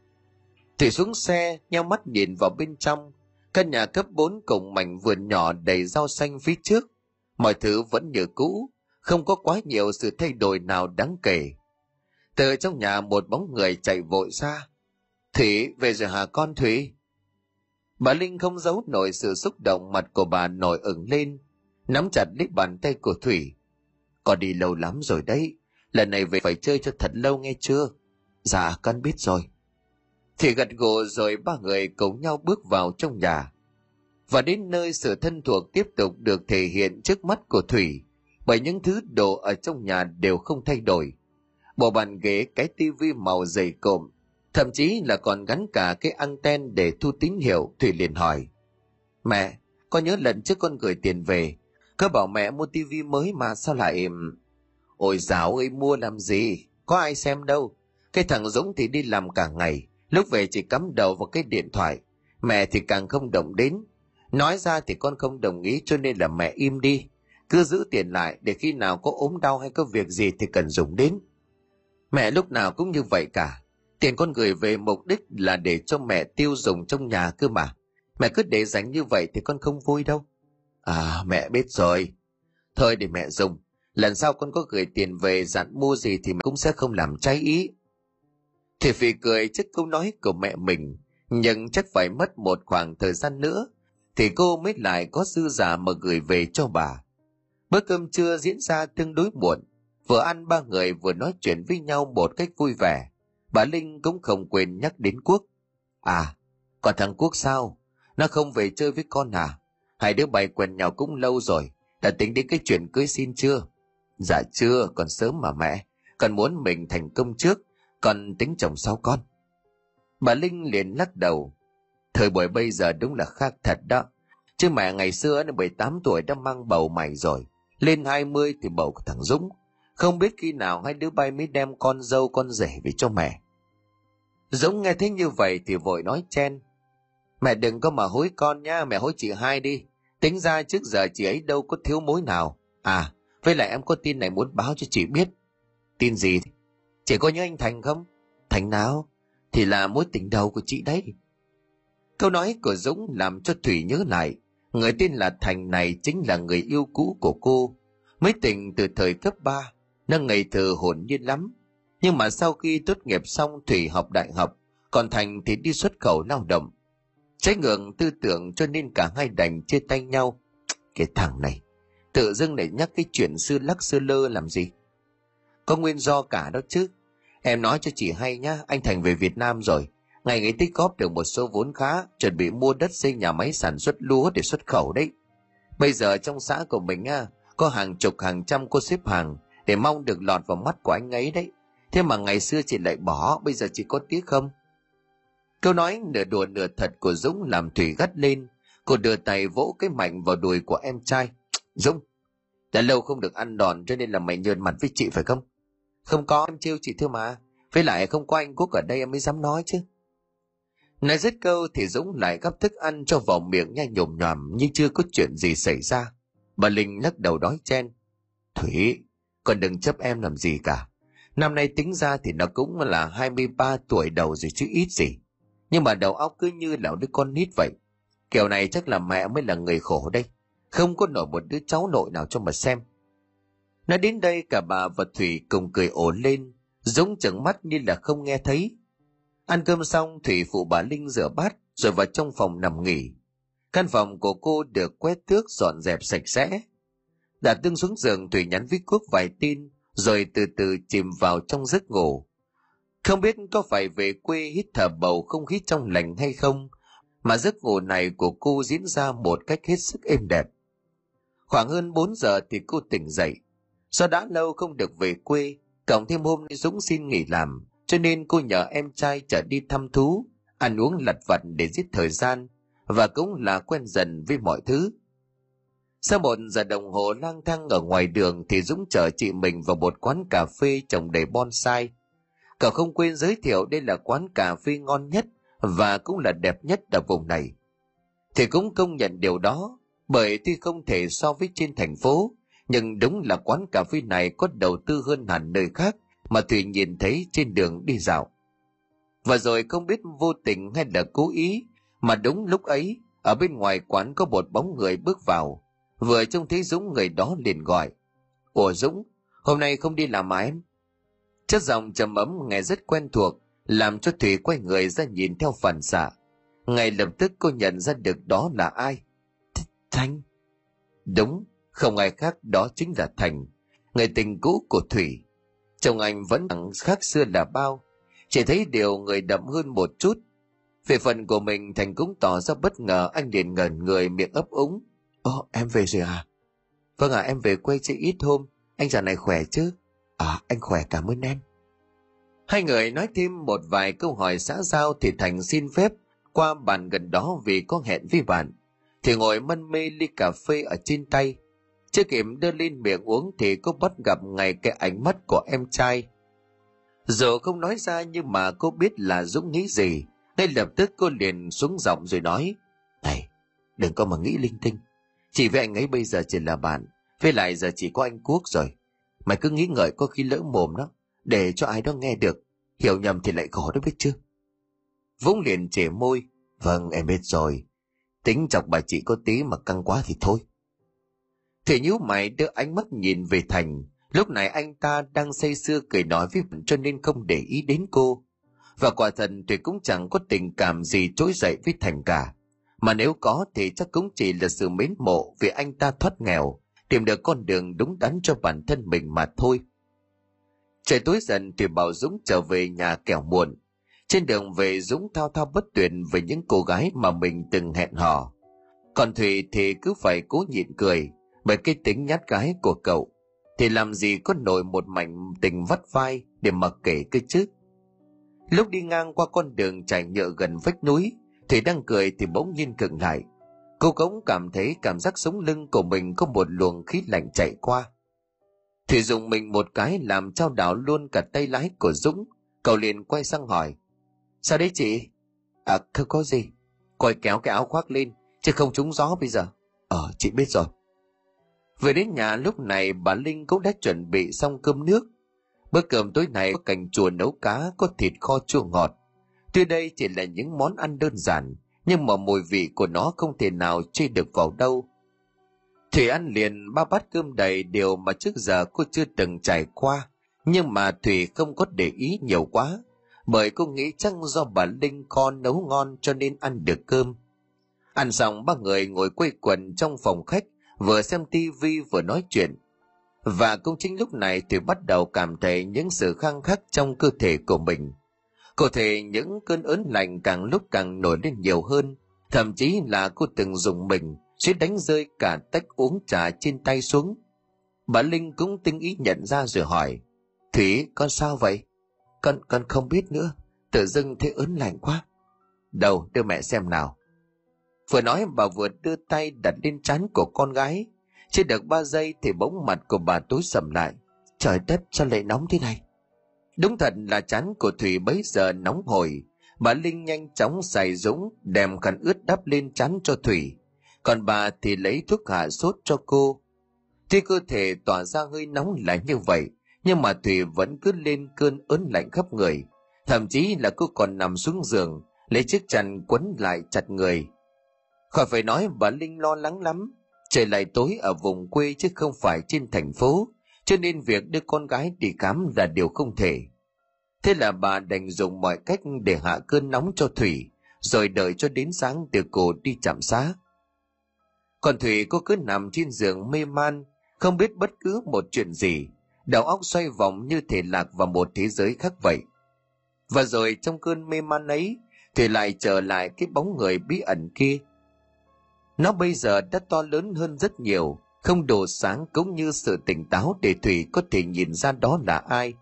Thủy xuống xe, nheo mắt nhìn vào bên trong. Căn nhà cấp 4 cùng mảnh vườn nhỏ đầy rau xanh phía trước. Mọi thứ vẫn như cũ, không có quá nhiều sự thay đổi nào đáng kể. Từ trong nhà một bóng người chạy vội ra. Thủy, về rồi hả con Thủy? Bà Linh không giấu nổi sự xúc động mặt của bà nổi ửng lên, nắm chặt lấy bàn tay của Thủy. Con đi lâu lắm rồi đấy, lần này về phải chơi cho thật lâu nghe chưa? Dạ, con biết rồi. Thì gật gù rồi ba người cùng nhau bước vào trong nhà. Và đến nơi sự thân thuộc tiếp tục được thể hiện trước mắt của Thủy, bởi những thứ đồ ở trong nhà đều không thay đổi. Bộ bàn ghế, cái tivi màu dày cộm, thậm chí là còn gắn cả cái anten để thu tín hiệu, Thủy liền hỏi. Mẹ, con nhớ lần trước con gửi tiền về, cứ bảo mẹ mua tivi mới mà sao lại... Ôi giáo ơi mua làm gì, có ai xem đâu. Cái thằng Dũng thì đi làm cả ngày, lúc về chỉ cắm đầu vào cái điện thoại. Mẹ thì càng không động đến. Nói ra thì con không đồng ý cho nên là mẹ im đi. Cứ giữ tiền lại để khi nào có ốm đau hay có việc gì thì cần dùng đến. Mẹ lúc nào cũng như vậy cả. Tiền con gửi về mục đích là để cho mẹ tiêu dùng trong nhà cơ mà. Mẹ cứ để dành như vậy thì con không vui đâu. À mẹ biết rồi. Thôi để mẹ dùng. Lần sau con có gửi tiền về dặn mua gì thì mẹ cũng sẽ không làm trái ý. Thì Phi cười trước câu nói của mẹ mình. Nhưng chắc phải mất một khoảng thời gian nữa. Thì cô mới lại có dư giả mà gửi về cho bà. Bữa cơm trưa diễn ra tương đối muộn. Vừa ăn ba người vừa nói chuyện với nhau một cách vui vẻ. Bà Linh cũng không quên nhắc đến Quốc. À, còn thằng Quốc sao? Nó không về chơi với con à? Hai đứa bày quen nhau cũng lâu rồi. Đã tính đến cái chuyện cưới xin chưa? Dạ chưa, còn sớm mà mẹ. Còn muốn mình thành công trước, còn tính chồng sau con. Bà Linh liền lắc đầu. Thời buổi bây giờ đúng là khác thật đó. Chứ mẹ ngày xưa nó 18 tuổi đã mang bầu mày rồi. Lên 20 thì bầu của thằng Dũng. Không biết khi nào hai đứa bay mới đem con dâu con rể về cho mẹ. Dũng nghe thấy như vậy thì vội nói chen. Mẹ đừng có mà hối con nha, mẹ hối chị hai đi. Tính ra trước giờ chị ấy đâu có thiếu mối nào. À, với lại em có tin này muốn báo cho chị biết. Tin gì? Chị có nhớ anh Thành không? Thành nào? Thì là mối tình đầu của chị đấy. Câu nói của Dũng làm cho Thủy nhớ lại. Người tên là Thành này chính là người yêu cũ của cô. Mới tình từ thời cấp 3, nó ngày thờ hồn nhiên lắm. Nhưng mà sau khi tốt nghiệp xong Thủy học đại học, còn Thành thì đi xuất khẩu lao động. Trái ngưỡng tư tưởng cho nên cả hai đành chia tay nhau. Cái thằng này, tự dưng lại nhắc cái chuyện xưa lắc xưa lơ làm gì? Có nguyên do cả đó chứ. Em nói cho chị hay nhá, anh Thành về Việt Nam rồi. Ngày ấy tích góp được một số vốn khá, chuẩn bị mua đất xây nhà máy sản xuất lúa để xuất khẩu đấy. Bây giờ trong xã của mình á, có hàng chục hàng trăm cô xếp hàng để mong được lọt vào mắt của anh ấy đấy. Thế mà ngày xưa chị lại bỏ, bây giờ chị có tiếc không? Câu nói nửa đùa nửa thật của Dũng làm Thủy gắt lên. Cô đưa tay vỗ cái mạnh vào đùi của em trai. Dũng, đã lâu không được ăn đòn cho nên là mày nhơn mặt với chị phải không? Không có em trêu chị thôi mà. Với lại không có anh Quốc ở đây em mới dám nói chứ. Nói dứt câu thì Dũng lại gắp thức ăn cho vào miệng nhanh nhồm nhòm như chưa có chuyện gì xảy ra. Bà Linh lắc đầu đói chen. Thủy, còn đừng chấp em làm gì cả. Năm nay tính ra thì nó cũng là 23 tuổi đầu rồi chứ ít gì. Nhưng mà đầu óc cứ như là đứa con nít vậy. Kiểu này chắc là mẹ mới là người khổ đây. Không có nổi một đứa cháu nội nào cho mà xem. Nói đến đây cả bà và Thủy cùng cười ổ lên, giống chừng mắt như là không nghe thấy. Ăn cơm xong Thủy phụ bà Linh rửa bát rồi vào trong phòng nằm nghỉ. Căn phòng của cô được quét tước dọn dẹp sạch sẽ. Đặt tương xuống giường Thủy nhắn với Quốc vài tin rồi từ từ chìm vào trong giấc ngủ. Không biết có phải về quê hít thở bầu không khí trong lành hay không, mà giấc ngủ này của cô diễn ra một cách hết sức êm đẹp. Khoảng hơn 4 giờ thì cô tỉnh dậy. Do đã lâu không được về quê, cộng thêm hôm nay Dũng xin nghỉ làm, cho nên cô nhờ em trai trở đi thăm thú, ăn uống lặt vặt để giết thời gian, và cũng là quen dần với mọi thứ. Sau một giờ đồng hồ lang thang ở ngoài đường thì Dũng chở chị mình vào một quán cà phê trồng đầy bonsai. Cậu không quên giới thiệu đây là quán cà phê ngon nhất và cũng là đẹp nhất ở vùng này. Thì cũng công nhận điều đó, bởi tuy không thể so với trên thành phố, nhưng đúng là quán cà phê này có đầu tư hơn hẳn nơi khác mà thủy nhìn thấy trên đường đi dạo. Và rồi không biết vô tình hay là cố ý, mà đúng lúc ấy, ở bên ngoài quán có một bóng người bước vào, Vừa trông thấy Dũng người đó liền gọi. Ủa Dũng, hôm nay không đi làm mà em? Chất giọng trầm ấm nghe rất quen thuộc, làm cho Thủy quay người ra nhìn theo phản xạ. ngay lập tức cô nhận ra được đó là ai Thanh. đúng không ai khác đó chính là thành người tình cũ của thủy chồng anh vẫn khác xưa là bao chỉ thấy điều người đậm hơn một chút về phần của mình thành cũng tỏ ra bất ngờ anh liền ngẩn người miệng ấp úng Ồ, em về rồi à? vâng à, em về quê chơi ít hôm anh già này khỏe chứ À, anh khỏe cảm ơn em. Hai người nói thêm một vài câu hỏi xã giao thì Thành xin phép qua bàn gần đó vì có hẹn với bạn. Thì ngồi mân mê ly cà phê ở trên tay. Chưa kịp đưa lên miệng uống thì cô bắt gặp ngay cái ánh mắt của em trai. Dù không nói ra nhưng mà cô biết là Dũng nghĩ gì. Ngay lập tức cô liền xuống giọng rồi nói. Này, đừng có mà nghĩ linh tinh. Chỉ với anh ấy bây giờ chỉ là bạn. Với lại giờ chỉ có anh Quốc rồi. Mày cứ nghĩ ngợi có khi lỡ mồm đó. Để cho ai đó nghe được. Hiểu nhầm thì lại khó đó biết chưa? Vũng liền trẻ môi. Vâng em biết rồi. Tính chọc bà chị có tí mà căng quá thì thôi. Thủy nhíu mày đưa ánh mắt nhìn về Thành. Lúc này anh ta đang say sưa cười nói với mình cho nên không để ý đến cô. Và quả thật Thủy cũng chẳng có tình cảm gì trỗi dậy với Thành cả. Mà nếu có thì chắc cũng chỉ là sự mến mộ vì anh ta thoát nghèo, tìm được con đường đúng đắn cho bản thân mình mà thôi. Trời tối dần thì bảo Dũng trở về nhà kẻo muộn. Trên đường về Dũng thao thao bất tuyệt về những cô gái mà mình từng hẹn hò. Còn Thủy thì cứ phải cố nhịn cười bởi cái tính nhát gái của cậu. Thì làm gì có nổi một mảnh tình vắt vai để mặc kể cơ chứ. Lúc đi ngang qua con đường trải nhựa gần vách núi, Thủy đang cười thì bỗng nhiên cực lại. Cô cũng cảm thấy cảm giác sống lưng của mình có một luồng khí lạnh chạy qua. Thủy dùng mình một cái làm trao đảo luôn cả tay lái của Dũng. Cậu liền quay sang hỏi. Sao đấy chị? À không có gì. Coi kéo cái áo khoác lên, chứ không trúng gió bây giờ. Ờ, chị biết rồi. Về đến nhà lúc này bà Linh cũng đã chuẩn bị xong cơm nước. Bữa cơm tối này có cành chùa nấu cá, có thịt kho chua ngọt. Tuy đây chỉ là những món ăn đơn giản, nhưng mà mùi vị của nó không thể nào chê được vào đâu. Thủy ăn liền ba bát cơm đầy điều mà trước giờ cô chưa từng trải qua, nhưng mà Thủy không có để ý nhiều quá, bởi cô nghĩ chắc do bà Linh con nấu ngon cho nên ăn được cơm. Ăn xong ba người ngồi quây quần trong phòng khách, vừa xem tivi vừa nói chuyện. Và cũng chính lúc này Thủy bắt đầu cảm thấy những sự khăng khắc trong cơ thể của mình. Cụ thể những cơn ớn lạnh càng lúc càng nổi lên nhiều hơn, thậm chí là cô từng dùng mình suýt đánh rơi cả tách uống trà trên tay xuống. Bà Linh cũng tinh ý nhận ra rồi hỏi, Thủy, con sao vậy? Con, con không biết nữa, tự dưng thấy ớn lạnh quá. đầu đưa mẹ xem nào. Vừa nói bà vừa đưa tay đặt lên trán của con gái. Chưa được ba giây thì bỗng mặt của bà tối sầm lại. Trời đất sao lại nóng thế này? Đúng thật là chán của Thủy bấy giờ nóng hổi. Bà Linh nhanh chóng xài dũng đem khăn ướt đắp lên chán cho Thủy. Còn bà thì lấy thuốc hạ sốt cho cô. Tuy cơ thể tỏa ra hơi nóng là như vậy, nhưng mà Thủy vẫn cứ lên cơn ớn lạnh khắp người. Thậm chí là cô còn nằm xuống giường, lấy chiếc chăn quấn lại chặt người. Khỏi phải nói bà Linh lo lắng lắm. Trời lại tối ở vùng quê chứ không phải trên thành phố, cho nên việc đưa con gái đi khám là điều không thể. Thế là bà đành dùng mọi cách để hạ cơn nóng cho Thủy, rồi đợi cho đến sáng đưa cô đi chạm xá. Còn Thủy cô cứ nằm trên giường mê man, không biết bất cứ một chuyện gì, đầu óc xoay vòng như thể lạc vào một thế giới khác vậy. Và rồi trong cơn mê man ấy, Thủy lại trở lại cái bóng người bí ẩn kia. Nó bây giờ đã to lớn hơn rất nhiều, không đồ sáng cũng như sự tỉnh táo để Thủy có thể nhìn ra đó là ai.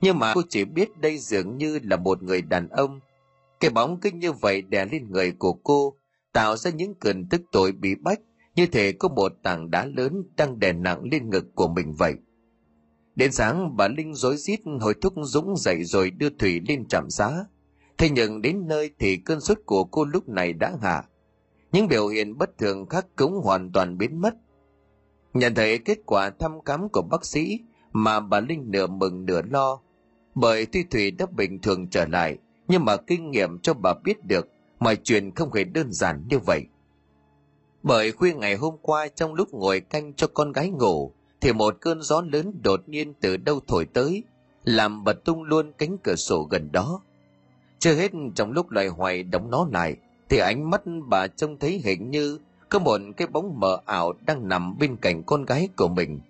Nhưng mà cô chỉ biết đây dường như là một người đàn ông. Cái bóng cứ như vậy đè lên người của cô, tạo ra những cơn tức tội bị bách, như thể có một tảng đá lớn đang đè nặng lên ngực của mình vậy. Đến sáng bà Linh rối rít hồi thúc Dũng dậy rồi đưa Thủy lên trạm giá. Thế nhưng đến nơi thì cơn sốt của cô lúc này đã hạ. Những biểu hiện bất thường khác cũng hoàn toàn biến mất. Nhận thấy kết quả thăm khám của bác sĩ mà bà Linh nửa mừng nửa lo. Bởi tuy Thủy đã bình thường trở lại, nhưng mà kinh nghiệm cho bà biết được mọi chuyện không hề đơn giản như vậy. Bởi khuya ngày hôm qua trong lúc ngồi canh cho con gái ngủ, thì một cơn gió lớn đột nhiên từ đâu thổi tới, làm bật tung luôn cánh cửa sổ gần đó. Chưa hết trong lúc loài hoài đóng nó lại, thì ánh mắt bà trông thấy hình như có một cái bóng mờ ảo đang nằm bên cạnh con gái của mình.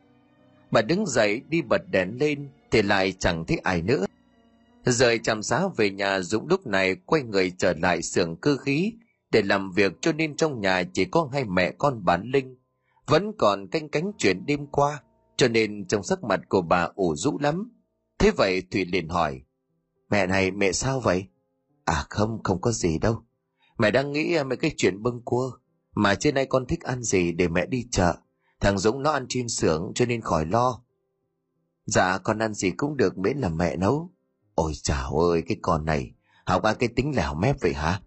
Bà đứng dậy đi bật đèn lên thì lại chẳng thấy ai nữa. Rời trạm xá về nhà Dũng lúc này quay người trở lại xưởng cơ khí để làm việc cho nên trong nhà chỉ có hai mẹ con bán Linh. Vẫn còn canh cánh chuyện đêm qua cho nên trong sắc mặt của bà ủ rũ lắm. Thế vậy Thủy liền hỏi Mẹ này mẹ sao vậy? À không, không có gì đâu. Mẹ đang nghĩ à, mấy cái chuyện bưng cua. Mà trên nay con thích ăn gì để mẹ đi chợ. Thằng Dũng nó ăn trên xưởng cho nên khỏi lo. Dạ con ăn gì cũng được miễn là mẹ nấu. Ôi chào ơi cái con này, học ba cái tính lẻo mép vậy hả?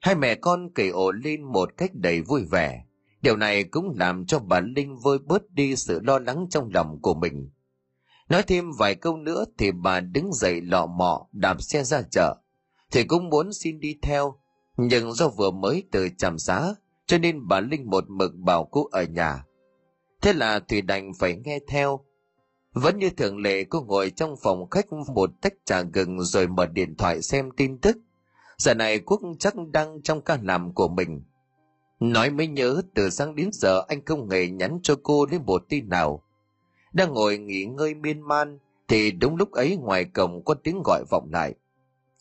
Hai mẹ con kể ổ lên một cách đầy vui vẻ. Điều này cũng làm cho bà Linh vơi bớt đi sự lo lắng trong lòng của mình. Nói thêm vài câu nữa thì bà đứng dậy lọ mọ đạp xe ra chợ. Thì cũng muốn xin đi theo, nhưng do vừa mới từ trạm xá, cho nên bà Linh một mực bảo cô ở nhà. Thế là Thủy đành phải nghe theo. Vẫn như thường lệ cô ngồi trong phòng khách một tách trà gừng rồi mở điện thoại xem tin tức. Giờ này Quốc chắc đang trong ca làm của mình. Nói mới nhớ từ sáng đến giờ anh không hề nhắn cho cô đến một tin nào. Đang ngồi nghỉ ngơi miên man thì đúng lúc ấy ngoài cổng có tiếng gọi vọng lại.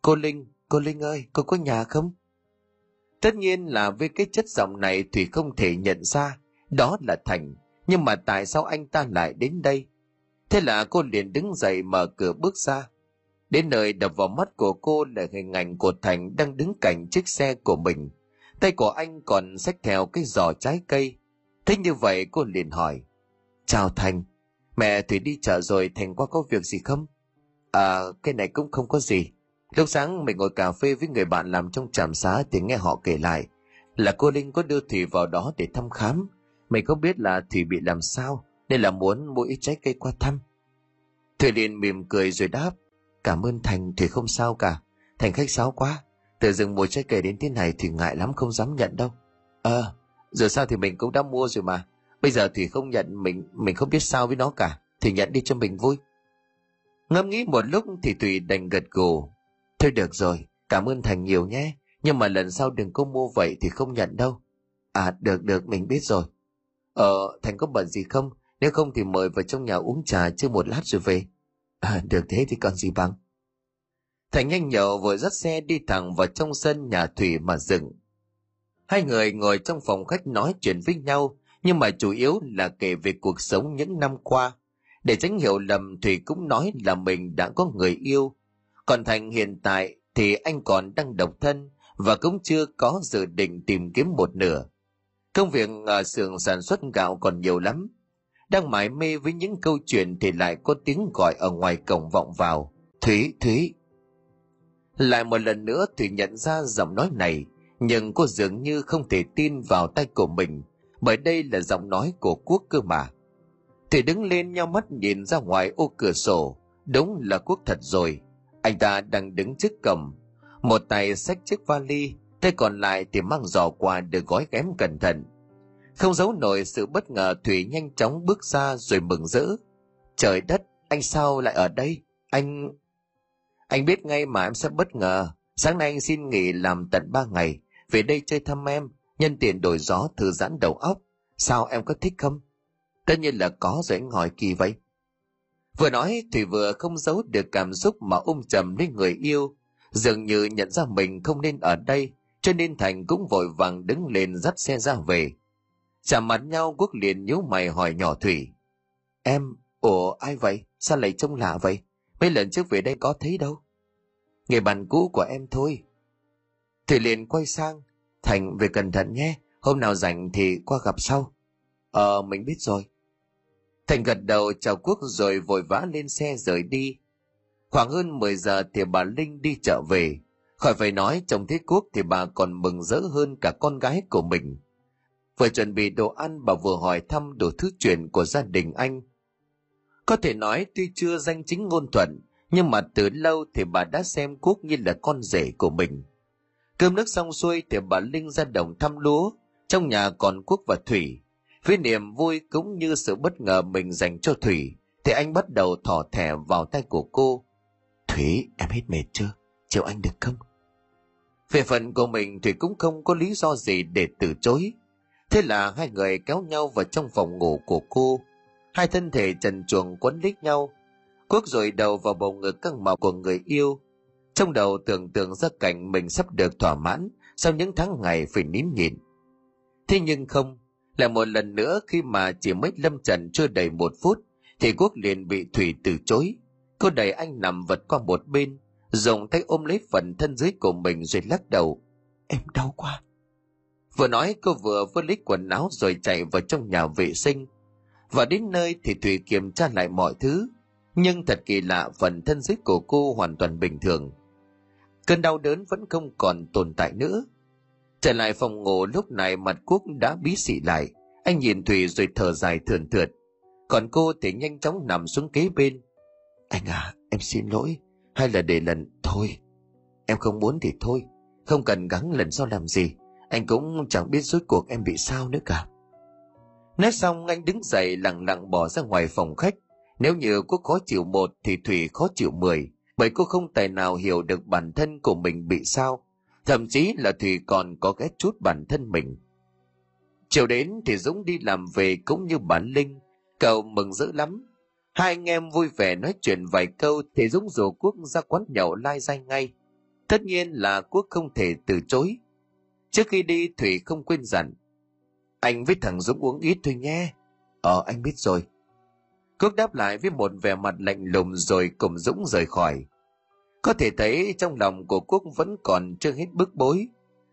Cô Linh, cô Linh ơi, cô có nhà không? Tất nhiên là với cái chất giọng này Thủy không thể nhận ra đó là Thành. Nhưng mà tại sao anh ta lại đến đây? Thế là cô liền đứng dậy mở cửa bước ra. Đến nơi đập vào mắt của cô là hình ảnh của Thành đang đứng cạnh chiếc xe của mình. Tay của anh còn xách theo cái giỏ trái cây. Thế như vậy cô liền hỏi. Chào Thành, mẹ Thủy đi chợ rồi Thành qua có việc gì không? À, cái này cũng không có gì. Lúc sáng mình ngồi cà phê với người bạn làm trong trạm xá thì nghe họ kể lại là cô Linh có đưa Thủy vào đó để thăm khám. Mình không biết là Thủy bị làm sao nên là muốn mua ít trái cây qua thăm. Thủy liền mỉm cười rồi đáp Cảm ơn Thành Thủy không sao cả. Thành khách sáo quá. Từ dưng mua trái cây đến thế này thì ngại lắm không dám nhận đâu. Ờ à, Giờ sao thì mình cũng đã mua rồi mà. Bây giờ Thủy không nhận mình Mình không biết sao với nó cả. Thì nhận đi cho mình vui. Ngâm nghĩ một lúc thì Thủy đành gật gù. Thôi được rồi Cảm ơn Thành nhiều nhé Nhưng mà lần sau đừng có mua vậy thì không nhận đâu À được được mình biết rồi Ờ Thành có bận gì không nếu không thì mời vào trong nhà uống trà chưa một lát rồi về. À, được thế thì còn gì bằng. Thành nhanh nhậu vừa dắt xe đi thẳng vào trong sân nhà Thủy mà dừng. Hai người ngồi trong phòng khách nói chuyện với nhau, nhưng mà chủ yếu là kể về cuộc sống những năm qua. Để tránh hiểu lầm Thủy cũng nói là mình đã có người yêu. Còn Thành hiện tại thì anh còn đang độc thân và cũng chưa có dự định tìm kiếm một nửa. Công việc ở xưởng sản xuất gạo còn nhiều lắm, đang mải mê với những câu chuyện thì lại có tiếng gọi ở ngoài cổng vọng vào. Thúy thúy. Lại một lần nữa thủy nhận ra giọng nói này nhưng cô dường như không thể tin vào tay của mình bởi đây là giọng nói của quốc cơ mà. Thủy đứng lên nhau mắt nhìn ra ngoài ô cửa sổ. Đúng là quốc thật rồi anh ta đang đứng trước cổng một tay xách chiếc vali tay còn lại thì mang giỏ quà được gói ghém cẩn thận không giấu nổi sự bất ngờ Thủy nhanh chóng bước ra rồi mừng rỡ. Trời đất, anh sao lại ở đây? Anh... Anh biết ngay mà em sẽ bất ngờ. Sáng nay anh xin nghỉ làm tận ba ngày. Về đây chơi thăm em, nhân tiền đổi gió thư giãn đầu óc. Sao em có thích không? Tất nhiên là có rồi anh hỏi kỳ vậy. Vừa nói Thủy vừa không giấu được cảm xúc mà ôm chầm lên người yêu. Dường như nhận ra mình không nên ở đây, cho nên Thành cũng vội vàng đứng lên dắt xe ra về. Chạm mặt nhau Quốc liền nhíu mày hỏi nhỏ Thủy. Em, ủa ai vậy? Sao lại trông lạ vậy? Mấy lần trước về đây có thấy đâu. Người bạn cũ của em thôi. Thủy liền quay sang. Thành về cẩn thận nhé. Hôm nào rảnh thì qua gặp sau. Ờ, mình biết rồi. Thành gật đầu chào Quốc rồi vội vã lên xe rời đi. Khoảng hơn 10 giờ thì bà Linh đi chợ về. Khỏi phải nói chồng thế Quốc thì bà còn mừng rỡ hơn cả con gái của mình. Vừa chuẩn bị đồ ăn bà vừa hỏi thăm đồ thứ chuyện của gia đình anh. Có thể nói tuy chưa danh chính ngôn thuận, nhưng mà từ lâu thì bà đã xem Quốc như là con rể của mình. Cơm nước xong xuôi thì bà Linh ra đồng thăm lúa, trong nhà còn Quốc và Thủy. Với niềm vui cũng như sự bất ngờ mình dành cho Thủy, thì anh bắt đầu thỏ thẻ vào tay của cô. Thủy, em hết mệt chưa? Chịu anh được không? Về phần của mình thì cũng không có lý do gì để từ chối. Thế là hai người kéo nhau vào trong phòng ngủ của cô. Hai thân thể trần truồng quấn lít nhau. Quốc rồi đầu vào bầu ngực căng màu của người yêu. Trong đầu tưởng tượng ra cảnh mình sắp được thỏa mãn sau những tháng ngày phải nín nhịn. Thế nhưng không, là một lần nữa khi mà chỉ mới lâm trần chưa đầy một phút thì Quốc liền bị Thủy từ chối. Cô đẩy anh nằm vật qua một bên, dùng tay ôm lấy phần thân dưới của mình rồi lắc đầu. Em đau quá. Vừa nói cô vừa vớt lấy quần áo rồi chạy vào trong nhà vệ sinh. Và đến nơi thì Thủy kiểm tra lại mọi thứ. Nhưng thật kỳ lạ phần thân dưới của cô hoàn toàn bình thường. Cơn đau đớn vẫn không còn tồn tại nữa. Trở lại phòng ngủ lúc này mặt Quốc đã bí xị lại. Anh nhìn Thủy rồi thở dài thườn thượt. Còn cô thì nhanh chóng nằm xuống kế bên. Anh à, em xin lỗi. Hay là để lần... Thôi. Em không muốn thì thôi. Không cần gắng lần sau làm gì. Anh cũng chẳng biết rốt cuộc em bị sao nữa cả. Nói xong anh đứng dậy lặng lặng bỏ ra ngoài phòng khách. Nếu như cô khó chịu một thì Thủy khó chịu mười. Bởi cô không tài nào hiểu được bản thân của mình bị sao. Thậm chí là Thủy còn có ghét chút bản thân mình. Chiều đến thì Dũng đi làm về cũng như bản Linh. Cậu mừng rỡ lắm. Hai anh em vui vẻ nói chuyện vài câu thì Dũng rủ Quốc ra quán nhậu lai danh ngay. Tất nhiên là Quốc không thể từ chối. Trước khi đi, Thủy không quên dặn. Anh với thằng Dũng uống ít thôi nhé. Ờ anh biết rồi. Quốc đáp lại với một vẻ mặt lạnh lùng rồi cùng Dũng rời khỏi. Có thể thấy trong lòng của Quốc vẫn còn chưa hết bức bối.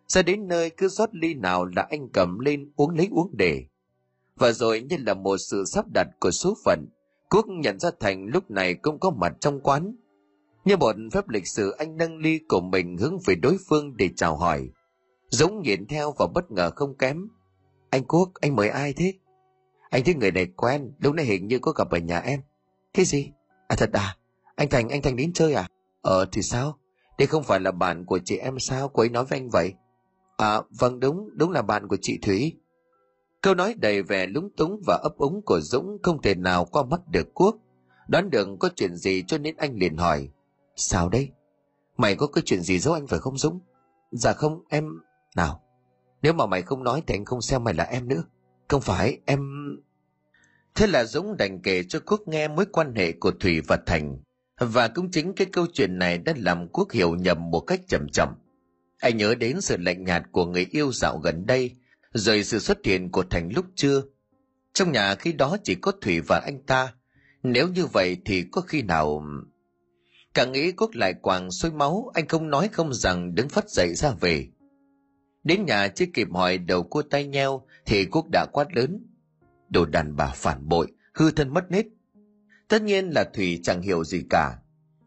Ra đến nơi cứ rót ly nào là anh cầm lên uống lấy uống để. Và rồi như là một sự sắp đặt của số phận, Quốc nhận ra Thành lúc này cũng có mặt trong quán. Như một phép lịch sử anh nâng ly của mình hướng về đối phương để chào hỏi. Dũng nhìn theo và bất ngờ không kém. Anh Quốc, anh mời ai thế? Anh thấy người này quen, lúc nãy hình như có gặp ở nhà em. Cái gì? À thật à? Anh Thành, anh Thành đến chơi à? Ờ thì sao? Đây không phải là bạn của chị em sao? Cô ấy nói với anh vậy. À vâng đúng, đúng là bạn của chị Thủy. Câu nói đầy vẻ lúng túng và ấp úng của Dũng không thể nào qua mắt được Quốc. Đoán được có chuyện gì cho nên anh liền hỏi. Sao đây? Mày có cái chuyện gì giấu anh phải không Dũng? Dạ không, em... Nào, nếu mà mày không nói thì anh không xem mày là em nữa. Không phải, em... Thế là Dũng đành kể cho Quốc nghe mối quan hệ của Thủy và Thành. Và cũng chính cái câu chuyện này đã làm Quốc hiểu nhầm một cách chậm chậm. Anh nhớ đến sự lạnh nhạt của người yêu dạo gần đây, rồi sự xuất hiện của Thành lúc trưa. Trong nhà khi đó chỉ có Thủy và anh ta. Nếu như vậy thì có khi nào... Càng nghĩ Quốc lại quàng sôi máu, anh không nói không rằng đứng phát dậy ra về. Đến nhà chưa kịp hỏi đầu cua tay nheo thì Quốc đã quát lớn. Đồ đàn bà phản bội, hư thân mất nết. Tất nhiên là Thủy chẳng hiểu gì cả.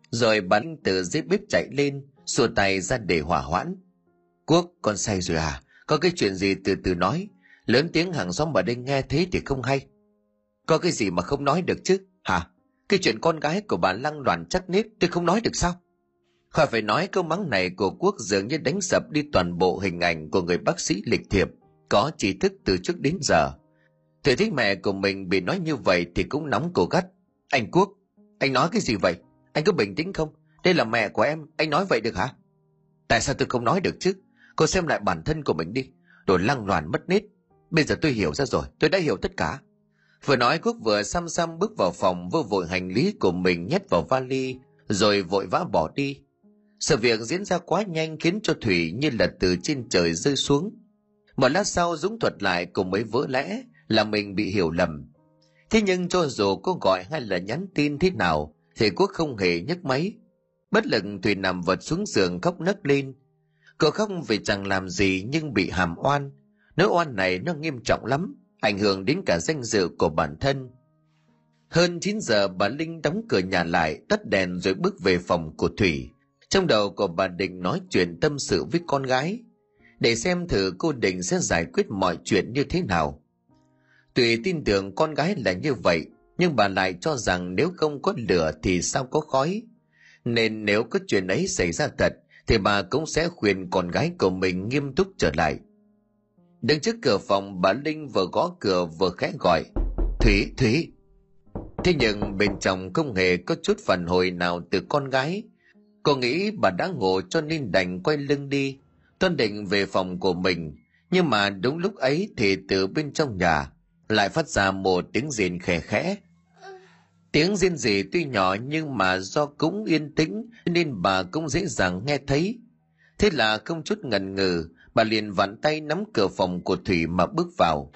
Rồi bắn từ dưới bếp chạy lên, xua tay ra để hỏa hoãn. Quốc, con say rồi à? Có cái chuyện gì từ từ nói. Lớn tiếng hàng xóm ở đây nghe thế thì không hay. Có cái gì mà không nói được chứ? Hả? Cái chuyện con gái của bà lăng đoàn chắc nít tôi không nói được sao? Khỏi phải nói câu mắng này của Quốc dường như đánh sập đi toàn bộ hình ảnh của người bác sĩ lịch thiệp, có trí thức từ trước đến giờ. Thầy thích mẹ của mình bị nói như vậy thì cũng nóng cổ gắt. Anh Quốc, anh nói cái gì vậy? Anh có bình tĩnh không? Đây là mẹ của em, anh nói vậy được hả? Tại sao tôi không nói được chứ? Cô xem lại bản thân của mình đi. Đồ lăng loàn mất nết. Bây giờ tôi hiểu ra rồi, tôi đã hiểu tất cả. Vừa nói Quốc vừa xăm xăm bước vào phòng vô vội hành lý của mình nhét vào vali, rồi vội vã bỏ đi. Sự việc diễn ra quá nhanh khiến cho Thủy như là từ trên trời rơi xuống. Một lát sau Dũng thuật lại cùng mấy vỡ lẽ là mình bị hiểu lầm. Thế nhưng cho dù có gọi hay là nhắn tin thế nào thì Quốc không hề nhấc máy. Bất lực Thủy nằm vật xuống giường khóc nấc lên. Cô khóc vì chẳng làm gì nhưng bị hàm oan. Nỗi oan này nó nghiêm trọng lắm, ảnh hưởng đến cả danh dự của bản thân. Hơn 9 giờ bà Linh đóng cửa nhà lại, tắt đèn rồi bước về phòng của Thủy. Trong đầu của bà Định nói chuyện tâm sự với con gái, để xem thử cô Định sẽ giải quyết mọi chuyện như thế nào. Tùy tin tưởng con gái là như vậy, nhưng bà lại cho rằng nếu không có lửa thì sao có khói. Nên nếu có chuyện ấy xảy ra thật, thì bà cũng sẽ khuyên con gái của mình nghiêm túc trở lại. Đứng trước cửa phòng, bà Linh vừa gõ cửa vừa khẽ gọi. Thủy, Thủy! Thế nhưng bên trong không hề có chút phản hồi nào từ con gái, Cô nghĩ bà đã ngủ cho nên đành quay lưng đi. Tuân định về phòng của mình, nhưng mà đúng lúc ấy thì từ bên trong nhà lại phát ra một tiếng rền khẽ khẽ. Tiếng rên rỉ tuy nhỏ nhưng mà do cũng yên tĩnh nên bà cũng dễ dàng nghe thấy. Thế là không chút ngần ngừ, bà liền vặn tay nắm cửa phòng của Thủy mà bước vào.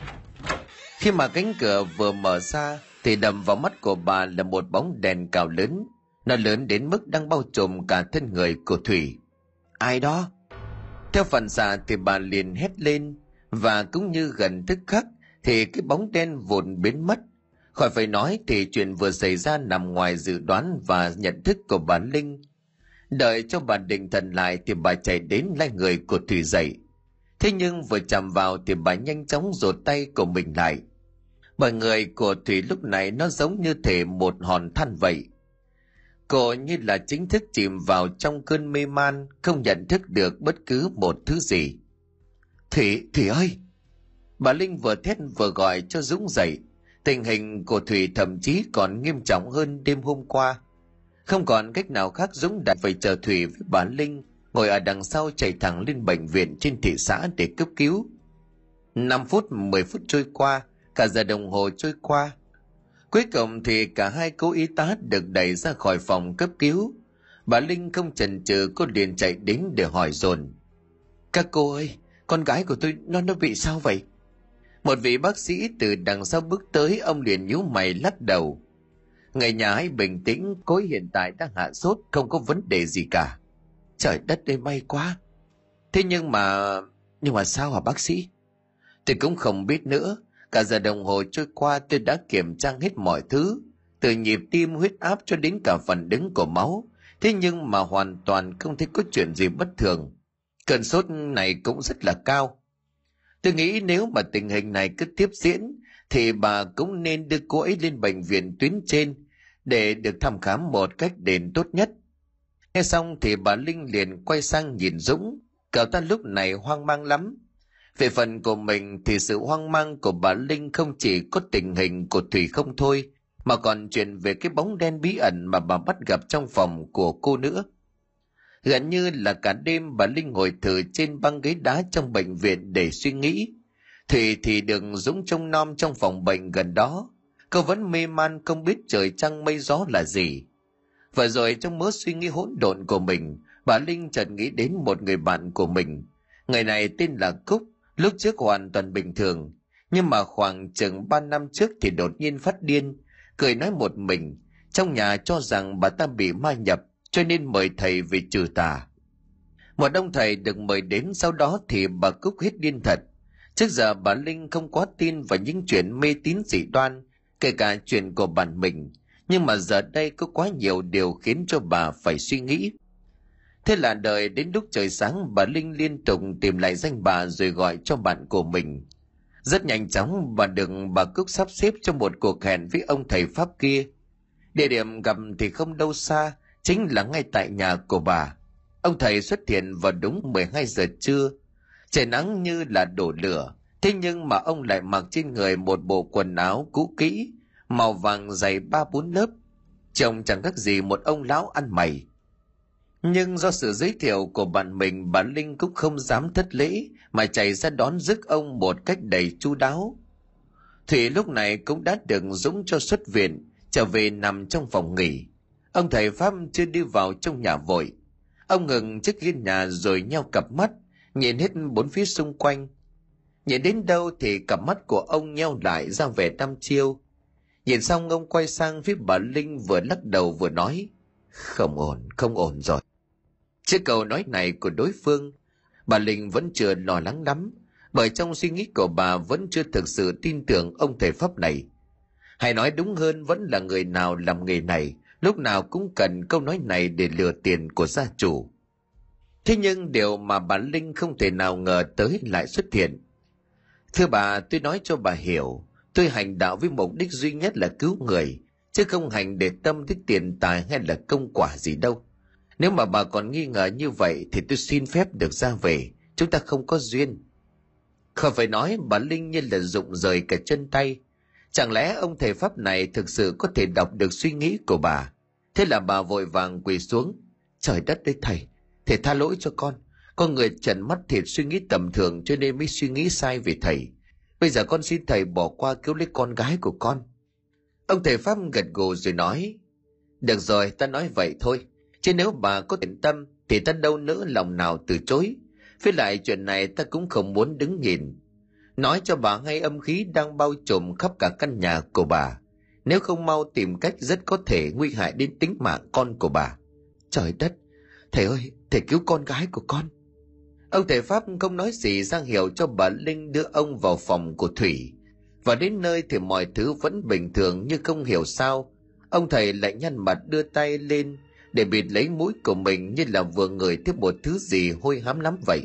Khi mà cánh cửa vừa mở ra thì đầm vào mắt của bà là một bóng đèn cào lớn. Nó lớn đến mức đang bao trùm cả thân người của Thủy. Ai đó? Theo phản xạ thì bà liền hét lên và cũng như gần thức khắc thì cái bóng đen vụn biến mất. Khỏi phải nói thì chuyện vừa xảy ra nằm ngoài dự đoán và nhận thức của bà Linh. Đợi cho bà định thần lại thì bà chạy đến lai người của Thủy dậy. Thế nhưng vừa chạm vào thì bà nhanh chóng rột tay của mình lại. Bởi người của Thủy lúc này nó giống như thể một hòn than vậy. Cô như là chính thức chìm vào trong cơn mê man, không nhận thức được bất cứ một thứ gì. Thủy, Thủy ơi! Bà Linh vừa thét vừa gọi cho Dũng dậy. Tình hình của Thủy thậm chí còn nghiêm trọng hơn đêm hôm qua. Không còn cách nào khác Dũng đã phải chờ Thủy với bà Linh ngồi ở đằng sau chạy thẳng lên bệnh viện trên thị xã để cấp cứu. 5 phút 10 phút trôi qua, cả giờ đồng hồ trôi qua. Cuối cùng thì cả hai cô y tá được đẩy ra khỏi phòng cấp cứu. Bà Linh không chần chừ cô liền chạy đến để hỏi dồn. Các cô ơi, con gái của tôi nó nó bị sao vậy? Một vị bác sĩ từ đằng sau bước tới ông liền nhíu mày lắc đầu. Người nhà hãy bình tĩnh, cô ấy hiện tại đang hạ sốt, không có vấn đề gì cả. Trời đất ơi may quá. Thế nhưng mà... Nhưng mà sao hả bác sĩ? Tôi cũng không biết nữa. Cả giờ đồng hồ trôi qua tôi đã kiểm tra hết mọi thứ. Từ nhịp tim huyết áp cho đến cả phần đứng của máu. Thế nhưng mà hoàn toàn không thấy có chuyện gì bất thường. Cơn sốt này cũng rất là cao. Tôi nghĩ nếu mà tình hình này cứ tiếp diễn thì bà cũng nên đưa cô ấy lên bệnh viện tuyến trên để được thăm khám một cách đền tốt nhất. Nghe xong thì bà Linh liền quay sang nhìn Dũng, cậu ta lúc này hoang mang lắm. Về phần của mình thì sự hoang mang của bà Linh không chỉ có tình hình của Thủy không thôi, mà còn chuyện về cái bóng đen bí ẩn mà bà bắt gặp trong phòng của cô nữa. Gần như là cả đêm bà Linh ngồi thử trên băng ghế đá trong bệnh viện để suy nghĩ. Thủy thì đừng Dũng trông nom trong phòng bệnh gần đó. Cô vẫn mê man không biết trời trăng mây gió là gì. Và rồi trong mớ suy nghĩ hỗn độn của mình, bà Linh chợt nghĩ đến một người bạn của mình. Người này tên là Cúc, lúc trước hoàn toàn bình thường. Nhưng mà khoảng chừng ba năm trước thì đột nhiên phát điên, cười nói một mình, trong nhà cho rằng bà ta bị ma nhập, cho nên mời thầy về trừ tà. Một ông thầy được mời đến sau đó thì bà Cúc hết điên thật. Trước giờ bà Linh không quá tin vào những chuyện mê tín dị đoan, kể cả chuyện của bản mình, nhưng mà giờ đây có quá nhiều điều khiến cho bà phải suy nghĩ. Thế là đợi đến lúc trời sáng bà Linh liên tục tìm lại danh bà rồi gọi cho bạn của mình. Rất nhanh chóng bà được bà Cúc sắp xếp cho một cuộc hẹn với ông thầy Pháp kia. Địa điểm gặp thì không đâu xa, chính là ngay tại nhà của bà. Ông thầy xuất hiện vào đúng 12 giờ trưa. Trời nắng như là đổ lửa, thế nhưng mà ông lại mặc trên người một bộ quần áo cũ kỹ, màu vàng dày ba bốn lớp. Trông chẳng khác gì một ông lão ăn mày. Nhưng do sự giới thiệu của bạn mình, bà Linh cũng không dám thất lễ mà chạy ra đón rước ông một cách đầy chu đáo. Thủy lúc này cũng đã được Dũng cho xuất viện, trở về nằm trong phòng nghỉ. Ông thầy Pháp chưa đi vào trong nhà vội. Ông ngừng trước hiên nhà rồi nheo cặp mắt, nhìn hết bốn phía xung quanh. Nhìn đến đâu thì cặp mắt của ông nheo lại ra vẻ đăm chiêu. Nhìn xong ông quay sang phía bà Linh vừa lắc đầu vừa nói, không ổn, không ổn rồi. Trước câu nói này của đối phương, bà Linh vẫn chưa lo lắng lắm, bởi trong suy nghĩ của bà vẫn chưa thực sự tin tưởng ông thầy Pháp này. Hay nói đúng hơn vẫn là người nào làm nghề này, lúc nào cũng cần câu nói này để lừa tiền của gia chủ. Thế nhưng điều mà bà Linh không thể nào ngờ tới lại xuất hiện. Thưa bà, tôi nói cho bà hiểu, tôi hành đạo với mục đích duy nhất là cứu người, chứ không hành để tâm tới tiền tài hay là công quả gì đâu. Nếu mà bà còn nghi ngờ như vậy thì tôi xin phép được ra về, chúng ta không có duyên. Không phải nói bà Linh như là rụng rời cả chân tay. Chẳng lẽ ông thầy Pháp này thực sự có thể đọc được suy nghĩ của bà? Thế là bà vội vàng quỳ xuống. Trời đất đấy thầy, thầy tha lỗi cho con. Con người trần mắt thịt suy nghĩ tầm thường cho nên mới suy nghĩ sai về thầy. Bây giờ con xin thầy bỏ qua cứu lấy con gái của con. Ông thầy Pháp gật gù rồi nói. Được rồi, ta nói vậy thôi. Chứ nếu bà có thiện tâm thì ta đâu nỡ lòng nào từ chối. Với lại chuyện này ta cũng không muốn đứng nhìn. Nói cho bà hay âm khí đang bao trùm khắp cả căn nhà của bà. Nếu không mau tìm cách rất có thể nguy hại đến tính mạng con của bà. Trời đất, thầy ơi, thầy cứu con gái của con. Ông thầy Pháp không nói gì sang hiểu cho bà Linh đưa ông vào phòng của Thủy. Và đến nơi thì mọi thứ vẫn bình thường như không hiểu sao. Ông thầy lại nhăn mặt đưa tay lên để bịt lấy mũi của mình như là vừa ngửi thấy một thứ gì hôi hám lắm vậy.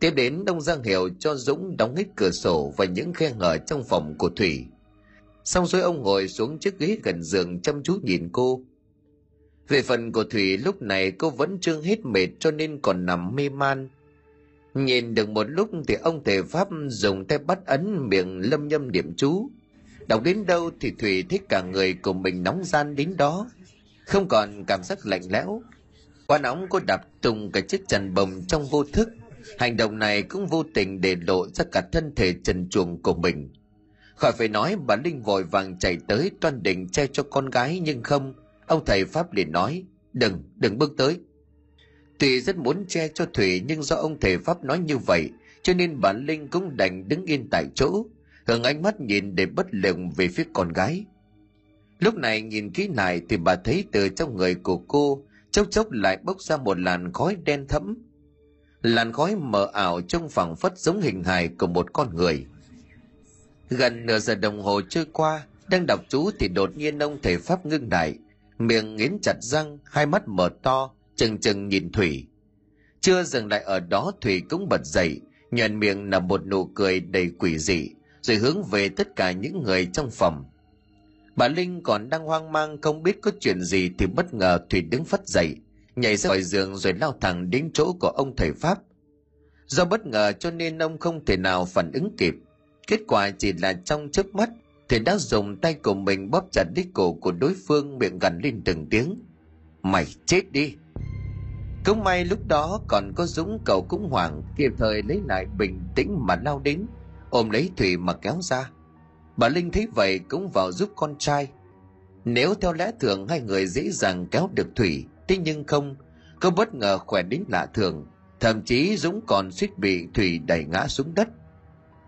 Tiếp đến ông Giang Hiểu cho Dũng đóng hết cửa sổ và những khe hở trong phòng của Thủy. Xong rồi ông ngồi xuống chiếc ghế gần giường chăm chú nhìn cô. Về phần của Thủy, lúc này cô vẫn chưa hết mệt cho nên còn nằm mê man. Nhìn được một lúc thì ông thầy Pháp dùng tay bắt ấn miệng lâm nhâm điểm chú. Đọc đến đâu thì Thủy thích cả người của mình nóng gian đến đó. Không còn cảm giác lạnh lẽo. Qua nóng cô đạp tung cả chiếc chăn bồng trong vô thức. Hành động này cũng vô tình để lộ ra cả thân thể trần chuồng của mình. Khỏi phải nói bà Linh vội vàng chạy tới toan định che cho con gái nhưng không. Ông thầy Pháp liền nói, đừng, đừng bước tới. Tuy rất muốn che cho Thủy nhưng do ông thầy Pháp nói như vậy cho nên bà Linh cũng đành đứng yên tại chỗ, hướng ánh mắt nhìn để bất lực về phía con gái. Lúc này nhìn kỹ lại thì bà thấy từ trong người của cô chốc chốc lại bốc ra một làn khói đen thẫm. Làn khói mờ ảo trong phẳng phất giống hình hài của một con người. Gần nửa giờ đồng hồ trôi qua, đang đọc chú thì đột nhiên ông thầy Pháp ngưng lại, miệng nghiến chặt răng, hai mắt mở to, chừng chừng nhìn Thủy. Chưa dừng lại ở đó Thủy cũng bật dậy, nhận miệng là một nụ cười đầy quỷ dị, rồi hướng về tất cả những người trong phòng. Bà Linh còn đang hoang mang không biết có chuyện gì thì bất ngờ Thủy đứng phất dậy, nhảy ra khỏi giường rồi lao thẳng đến chỗ của ông thầy Pháp. Do bất ngờ cho nên ông không thể nào phản ứng kịp. Kết quả chỉ là trong chớp mắt thì đã dùng tay của mình bóp chặt đích cổ của đối phương miệng gần lên từng tiếng. Mày chết đi! Cũng may lúc đó còn có Dũng cậu cũng hoảng kịp thời lấy lại bình tĩnh mà lao đến, ôm lấy Thủy mà kéo ra. Bà Linh thấy vậy cũng vào giúp con trai. Nếu theo lẽ thường hai người dễ dàng kéo được Thủy, thế nhưng không, có bất ngờ khỏe đến lạ thường, thậm chí Dũng còn suýt bị Thủy đẩy ngã xuống đất.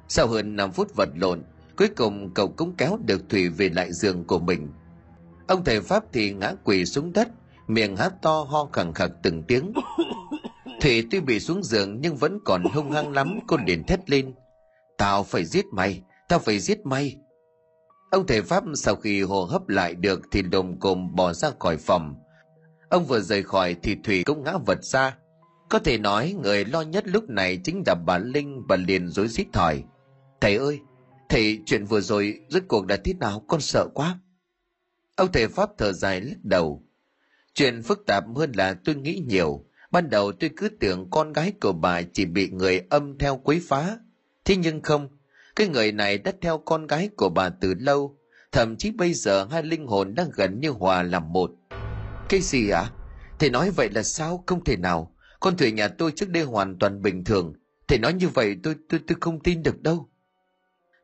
Sau hơn 5 phút vật lộn, cuối cùng cậu cũng kéo được Thủy về lại giường của mình. Ông thầy Pháp thì ngã quỳ xuống đất, miệng hát to ho khẳng khặc từng tiếng. Thủy tuy bị xuống giường nhưng vẫn còn hung hăng lắm, cô liền thét lên. Tao phải giết mày, tao phải giết mày. Ông thầy Pháp sau khi hồ hấp lại được thì đồng cồm bỏ ra khỏi phòng. Ông vừa rời khỏi thì Thủy cũng ngã vật ra. Có thể nói người lo nhất lúc này chính là bà Linh và liền rối rít thòi Thầy ơi, thầy chuyện vừa rồi rốt cuộc là thế nào con sợ quá. Ông thầy Pháp thở dài lắc đầu. Chuyện phức tạp hơn là tôi nghĩ nhiều. Ban đầu tôi cứ tưởng con gái của bà chỉ bị người âm theo quấy phá. Thế nhưng không, cái người này đã theo con gái của bà từ lâu. Thậm chí bây giờ hai linh hồn đang gần như hòa làm một. Cái gì ạ? À? Thầy nói vậy là sao? Không thể nào. Con thủy nhà tôi trước đây hoàn toàn bình thường. Thầy nói như vậy tôi tôi tôi không tin được đâu.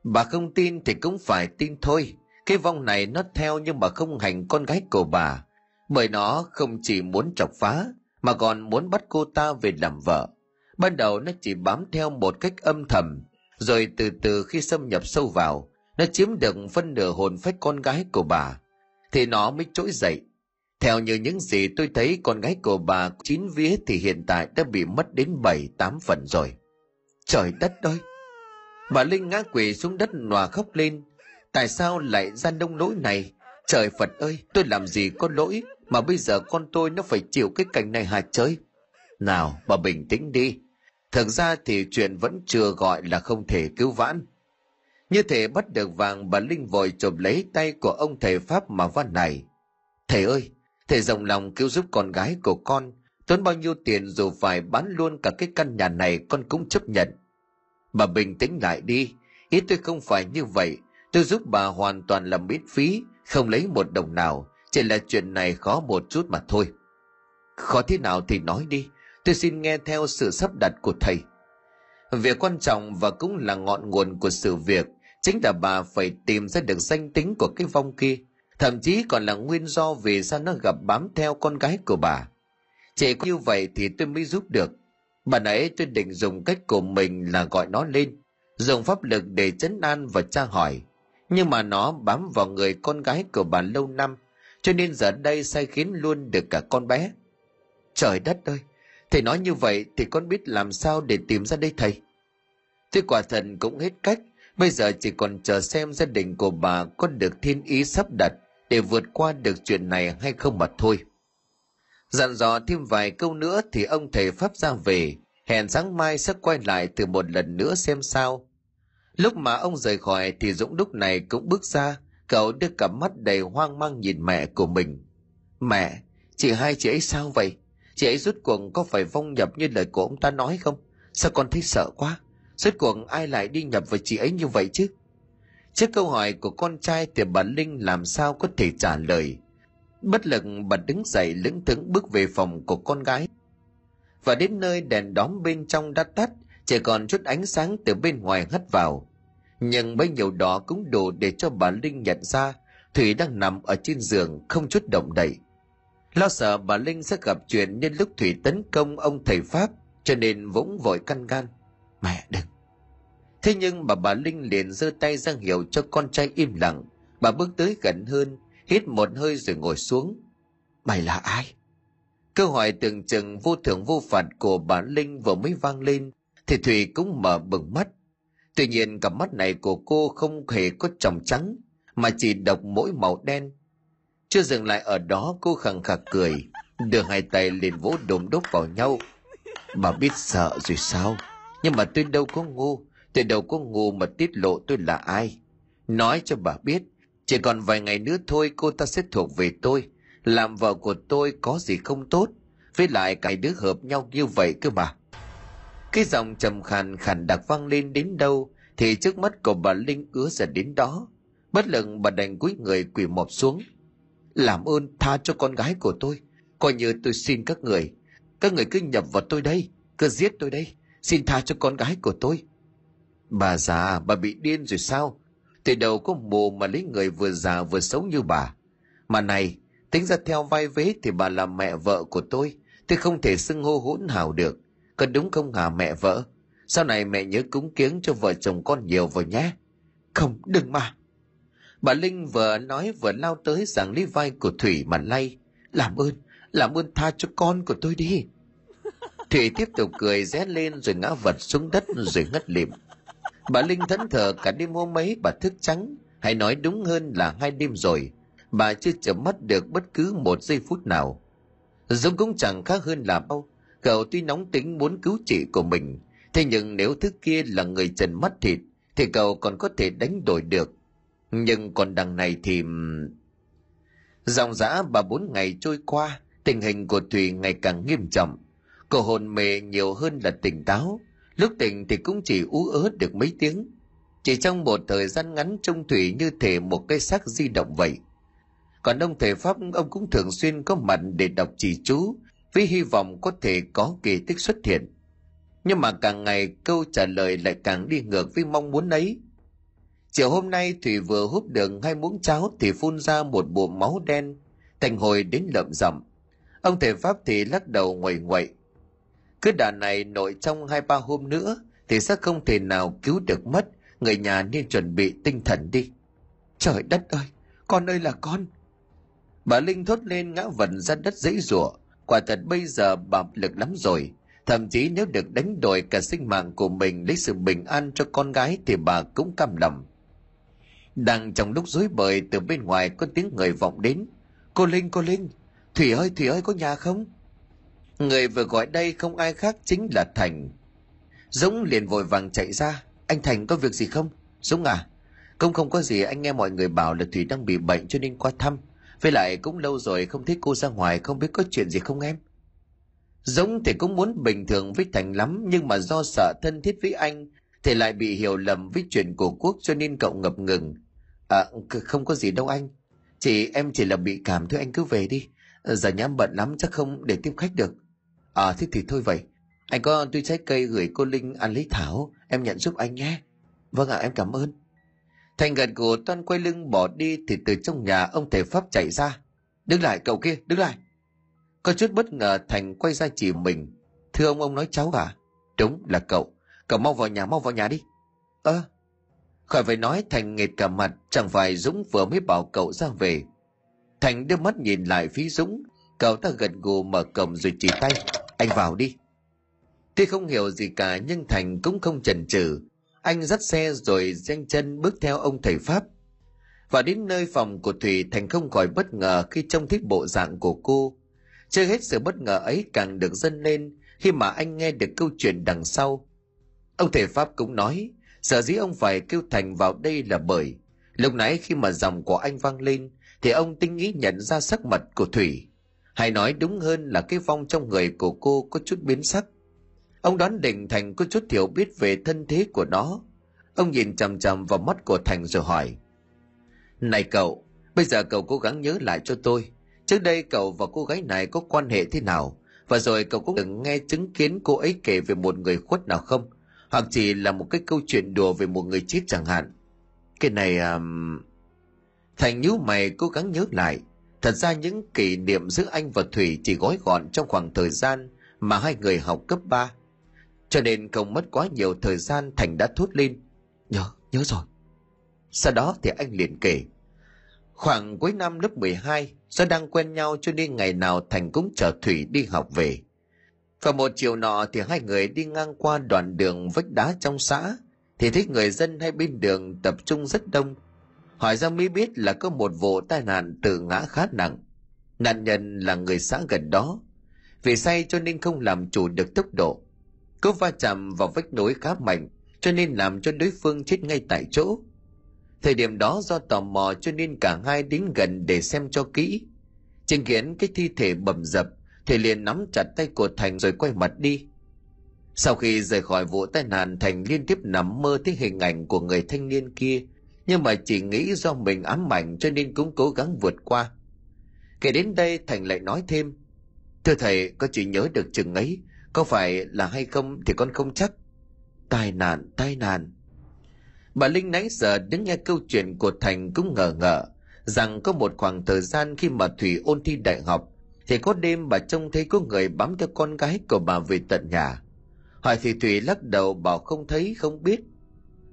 Bà không tin thì cũng phải tin thôi. Cái vong này nó theo nhưng mà không hành con gái của bà bởi nó không chỉ muốn chọc phá, mà còn muốn bắt cô ta về làm vợ ban đầu nó chỉ bám theo một cách âm thầm, rồi từ từ khi xâm nhập sâu vào, nó chiếm được phân nửa hồn phách con gái của bà thì nó mới trỗi dậy theo như những gì tôi thấy, con gái của bà chín vía thì hiện tại đã bị mất đến bảy, tám phần rồi. Trời đất ơi! Bà linh ngã quỳ xuống đất nòa khóc lên. Tại sao lại ra nông nỗi này? Trời phật ơi, tôi làm gì có lỗi? Mà bây giờ con tôi nó phải chịu cái cảnh này hả chơi nào, bà bình tĩnh đi. Thực ra thì chuyện vẫn chưa gọi là không thể cứu vãn. Như thể bắt được vàng, bà linh vội chộp lấy tay của ông thầy pháp mà văn này. Thầy ơi thầy rộng lòng cứu giúp con gái của con, tốn bao nhiêu tiền dù phải bán luôn cả cái căn nhà này con cũng chấp nhận. Bà bình tĩnh lại đi, ý tôi không phải như vậy, tôi giúp bà hoàn toàn là miễn phí, không lấy một đồng nào, chỉ là chuyện này khó một chút mà thôi. Khó thế nào thì nói đi, tôi xin nghe theo sự sắp đặt của thầy. Việc quan trọng và cũng là ngọn nguồn của sự việc, chính là bà phải tìm ra được danh tính của cái vong kia thậm chí còn là nguyên do vì sao nó gặp bám theo con gái của bà. Chỉ có như vậy thì tôi mới giúp được. Bà nãy tôi định dùng cách của mình là gọi nó lên, dùng pháp lực để chấn an và tra hỏi. Nhưng mà nó bám vào người con gái của bà lâu năm, cho nên giờ đây sai khiến luôn được cả con bé. Trời đất ơi, thầy nói như vậy thì con biết làm sao để tìm ra đây thầy? Tôi quả thần cũng hết cách, bây giờ chỉ còn chờ xem gia đình của bà có được thiên ý sắp đặt để vượt qua được chuyện này hay không mà thôi. Dặn dò thêm vài câu nữa thì ông thầy pháp ra về hẹn sáng mai sẽ quay lại từ một lần nữa xem sao. Lúc mà ông rời khỏi thì dũng lúc này cũng bước ra, cậu đưa cả mắt đầy hoang mang nhìn mẹ của mình. Mẹ, chị hai chị ấy sao vậy? Chị ấy rút cuộc có phải vong nhập như lời của ông ta nói không? Sao con thấy sợ quá? Rút cuộc ai lại đi nhập với chị ấy như vậy chứ? Trước câu hỏi của con trai thì bà linh làm sao có thể trả lời. Bất lực, bà đứng dậy lững thững bước về phòng của con gái. Và đến nơi đèn đóm bên trong đã tắt, chỉ còn chút ánh sáng từ bên ngoài hắt vào. Nhưng bấy nhiêu đó cũng đủ để cho bà linh nhận ra thủy đang nằm ở trên giường không chút động đậy. Lo sợ bà linh sẽ gặp chuyện nhân lúc thủy tấn công ông thầy pháp, cho nên vũng vội căn gan. Mẹ đừng! Thế nhưng bà bà linh liền giơ tay ra hiệu cho con trai im lặng. Bà bước tới gần hơn, hít một hơi rồi ngồi xuống. Mày là ai? Câu hỏi tưởng chừng vô thưởng vô phạt của bà linh vừa mới vang lên, thì thủy cũng mở bừng mắt. Tuy nhiên cặp mắt này của cô không hề có tròng trắng, mà chỉ độc mỗi màu đen. Chưa dừng lại ở đó, cô khẳng khạc cười, đưa hai tay liền vỗ đồm đốt vào nhau. Bà biết sợ rồi sao? Nhưng mà tôi đâu có ngu tôi đâu có ngu mà tiết lộ tôi là ai. Nói cho bà biết, chỉ còn vài ngày nữa thôi cô ta sẽ thuộc về tôi. Làm vợ của tôi có gì không tốt? Với lại cả đứa hợp nhau như vậy cơ mà. Cái giọng trầm khàn khàn đặc vang lên đến đâu, thì trước mắt của bà linh ứa dần đến đó. Bất lực bà đành cúi người quỳ mọp xuống. Làm ơn tha cho con gái của tôi. Coi như tôi xin các người. Các người cứ nhập vào tôi đây, cứ giết tôi đây. Xin tha cho con gái của tôi bà già, bà bị điên rồi sao? Từ đầu có mù mà lấy người vừa già vừa xấu như bà. Mà này, tính ra theo vai vế thì bà là mẹ vợ của tôi tôi không thể xưng hô hỗn hào được. Có đúng không hả mẹ vợ? Sau này mẹ nhớ cúng kiếng cho vợ chồng con nhiều vào nhé. Không, đừng mà. Bà linh vừa nói vừa lao tới giằng lấy vai của thủy mà lay. Làm ơn làm ơn tha cho con của tôi đi. Thủy tiếp tục cười rét lên rồi ngã vật xuống đất rồi ngất lịm bà linh thẫn thờ cả đêm hôm ấy bà thức trắng, hay nói đúng hơn là hai đêm rồi. Bà chưa chợp mắt được bất cứ một giây phút nào. Giống cũng chẳng khác hơn là bao. Cậu tuy nóng tính muốn cứu chị của mình, thế nhưng nếu thứ kia là người trần mắt thịt, thì cậu còn có thể đánh đổi được. Nhưng còn đằng này thì dòng dã bà bốn ngày trôi qua, tình hình của thùy ngày càng nghiêm trọng. Cô hồn mê nhiều hơn là tỉnh táo lúc tỉnh thì cũng chỉ ú ớ được mấy tiếng. Chỉ trong một thời gian ngắn trông thủy như thể một cái xác di động vậy. Còn ông thầy pháp ông cũng thường xuyên có mặt để đọc chỉ chú với hy vọng có thể có kỳ tích xuất hiện. Nhưng mà càng ngày câu trả lời lại càng đi ngược với mong muốn ấy. Chiều hôm nay thủy vừa hút được hai muỗng cháo thì phun ra một bụng máu đen thành hồi đến lợm rậm. Ông thầy pháp thì lắc đầu nguậy ngoậy, cứ đà này nội trong hai ba hôm nữa thì sẽ không thể nào cứu được mất. Người nhà nên chuẩn bị tinh thần đi. Trời đất ơi, con ơi là con. Bà linh thốt lên ngã vần ra đất dãy rủa quả thật bây giờ bà lực lắm rồi. Thậm chí nếu được đánh đổi cả sinh mạng của mình lấy sự bình an cho con gái thì bà cũng cam lòng. Đang trong lúc rối bời, từ bên ngoài có tiếng người vọng đến. Cô linh cô linh, thủy ơi thủy ơi, có nhà không? Người vừa gọi đây không ai khác chính là thành dũng liền vội vàng chạy ra anh thành có việc gì không dũng à không không có gì anh nghe mọi người bảo là thủy đang bị bệnh cho nên qua thăm với lại cũng lâu rồi không thấy cô ra ngoài, không biết có chuyện gì không em Dũng thì cũng muốn bình thường với Thành lắm, nhưng mà do sợ thân thiết với anh thì lại bị hiểu lầm với chuyện của Quốc cho nên cậu ngập ngừng. À không có gì đâu anh. Chỉ, em chỉ là bị cảm thôi, anh cứ về đi. Giờ nhám bận lắm, chắc không để tiếp khách được. À thế thì thôi vậy. Anh có túi trái cây gửi cô Linh ăn lấy thảo, em nhận giúp anh nhé. Vâng ạ, em cảm ơn. Thành gật gù toan quay lưng bỏ đi thì từ trong nhà ông thầy Pháp chạy ra. Đứng lại cậu kia, đứng lại. Có chút bất ngờ Thành quay ra chỉ mình. Thưa ông, ông nói cháu à? Đúng là cậu. Cậu mau vào nhà, mau vào nhà đi. Ơ, khỏi phải nói Thành nghệt cả mặt, chẳng phải Dũng vừa mới bảo cậu ra về. Thành đưa mắt nhìn lại phía Dũng, cậu ta gật gù mở cổng rồi chỉ tay. Anh vào đi. Tuy không hiểu gì cả nhưng Thành cũng không chần chừ. Anh dắt xe rồi danh chân bước theo ông thầy Pháp. Và đến nơi phòng của Thủy Thành không khỏi bất ngờ khi trông thấy bộ dạng của cô. Chưa hết sự bất ngờ ấy càng được dâng lên khi mà anh nghe được câu chuyện đằng sau. Ông thầy Pháp cũng nói, sở dĩ ông phải kêu Thành vào đây là bởi lúc nãy khi mà dòng của anh vang lên thì ông tinh ý nhận ra sắc mặt của Thủy. Hay nói đúng hơn là cái vong trong người của cô có chút biến sắc. Ông đoán định Thành có chút hiểu biết về thân thế của nó. Ông nhìn chằm chằm vào mắt của Thành rồi hỏi. Này cậu, bây giờ cậu cố gắng nhớ lại cho tôi. Trước đây cậu và cô gái này có quan hệ thế nào? Và rồi cậu có từng nghe chứng kiến cô ấy kể về một người khuất nào không? Hoặc chỉ là một cái câu chuyện đùa về một người chết chẳng hạn. Cái này... Um... Thành nhíu mày cố gắng nhớ lại. Thật ra những kỷ niệm giữa anh và Thủy chỉ gói gọn trong khoảng thời gian mà hai người học cấp 3. Cho nên không mất quá nhiều thời gian Thành đã thốt lên. Nhớ, nhớ rồi. Sau đó thì anh liền kể. Khoảng cuối năm lớp 12, do đang quen nhau cho nên ngày nào Thành cũng chở Thủy đi học về. Và một chiều nọ thì hai người đi ngang qua đoạn đường vách đá trong xã, thì thấy người dân hai bên đường tập trung rất đông. Hỏi ra mới biết là có một vụ tai nạn từ ngã khá nặng. Nạn nhân là người xã gần đó. Vì say cho nên không làm chủ được tốc độ. cú va chạm vào vách núi khá mạnh, cho nên làm cho đối phương chết ngay tại chỗ. Thời điểm đó do tò mò cho nên cả hai đến gần để xem cho kỹ. Chứng kiến cái thi thể bầm dập, thì liền nắm chặt tay của Thành rồi quay mặt đi. Sau khi rời khỏi vụ tai nạn Thành liên tiếp nằm mơ thấy hình ảnh của người thanh niên kia, nhưng mà chỉ nghĩ do mình ám ảnh cho nên cũng cố gắng vượt qua. Kể đến đây Thành lại nói thêm, Thưa thầy, có chỉ nhớ được chừng ấy, có phải là hay không thì con không chắc. Tai nạn, tai nạn. Bà Linh nãy giờ đứng nghe câu chuyện của Thành cũng ngờ ngợ rằng có một khoảng thời gian khi mà Thủy ôn thi đại học thì có đêm bà trông thấy có người bám theo con gái của bà về tận nhà. Hỏi thì Thủy lắc đầu bảo không thấy không biết.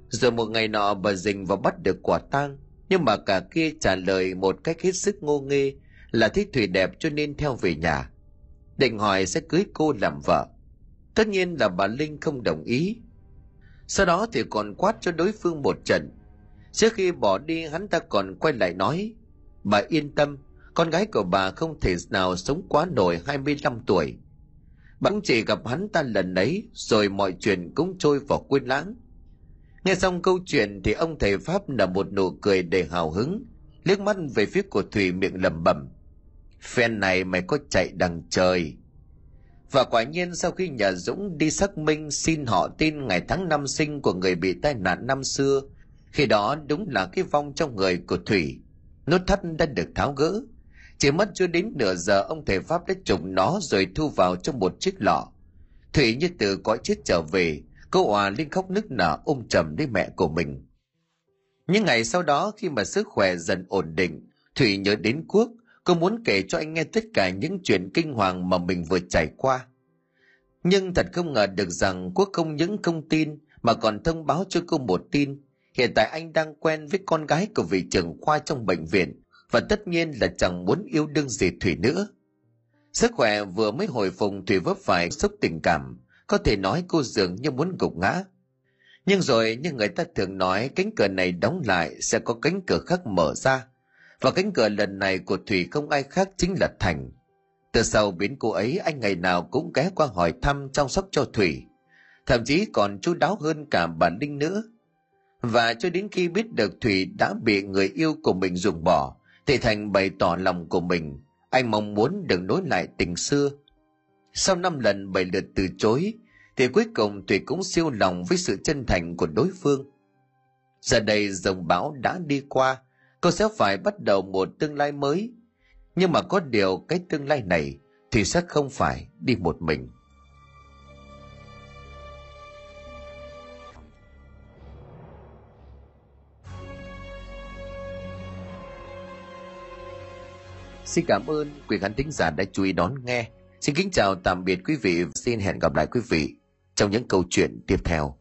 Rồi một ngày nọ bà dình và bắt được quả tang nhưng mà cả kia trả lời một cách hết sức ngô nghê là thích Thủy đẹp cho nên theo về nhà. Định hỏi sẽ cưới cô làm vợ. Tất nhiên là bà Linh không đồng ý sau đó thì còn quát cho đối phương một trận. Trước khi bỏ đi hắn ta còn quay lại nói, bà yên tâm, con gái của bà không thể nào sống quá nổi 25 tuổi. Bà chỉ gặp hắn ta lần ấy, rồi mọi chuyện cũng trôi vào quên lãng. Nghe xong câu chuyện thì ông thầy Pháp nở một nụ cười đầy hào hứng, liếc mắt về phía của Thủy miệng lẩm bẩm. Phen này mày có chạy đằng trời, và quả nhiên sau khi nhà Dũng đi xác minh xin họ tin ngày tháng năm sinh của người bị tai nạn năm xưa, khi đó đúng là cái vong trong người của Thủy. Nút thắt đã được tháo gỡ. Chỉ mất chưa đến nửa giờ ông thầy Pháp đã trùng nó rồi thu vào trong một chiếc lọ. Thủy như từ cõi chết trở về, cô òa lên khóc nức nở ôm chầm lấy mẹ của mình. Những ngày sau đó khi mà sức khỏe dần ổn định, Thủy nhớ đến Quốc, Cô muốn kể cho anh nghe tất cả những chuyện kinh hoàng mà mình vừa trải qua. Nhưng thật không ngờ được rằng Quốc không những không tin mà còn thông báo cho cô một tin. Hiện tại anh đang quen với con gái của vị trưởng khoa trong bệnh viện và tất nhiên là chẳng muốn yêu đương gì Thủy nữa. Sức khỏe vừa mới hồi phục Thủy vấp phải sốc tình cảm, có thể nói cô dường như muốn gục ngã. Nhưng rồi như người ta thường nói cánh cửa này đóng lại sẽ có cánh cửa khác mở ra và cánh cửa lần này của Thủy không ai khác chính là Thành. Từ sau biến cô ấy anh ngày nào cũng ghé qua hỏi thăm chăm sóc cho Thủy. Thậm chí còn chú đáo hơn cả bà Linh nữa. Và cho đến khi biết được Thủy đã bị người yêu của mình dùng bỏ, thì Thành bày tỏ lòng của mình. Anh mong muốn được nối lại tình xưa sau năm lần bảy lượt từ chối, thì cuối cùng thủy cũng siêu lòng với sự chân thành của đối phương. Giờ đây dòng bão đã đi qua, cô sẽ phải bắt đầu một tương lai mới. Nhưng mà có điều cái tương lai này thì sẽ không phải đi một mình. Xin cảm ơn quý khán thính giả đã chú ý đón nghe. Xin kính chào tạm biệt quý vị, xin hẹn gặp lại quý vị trong những câu chuyện tiếp theo.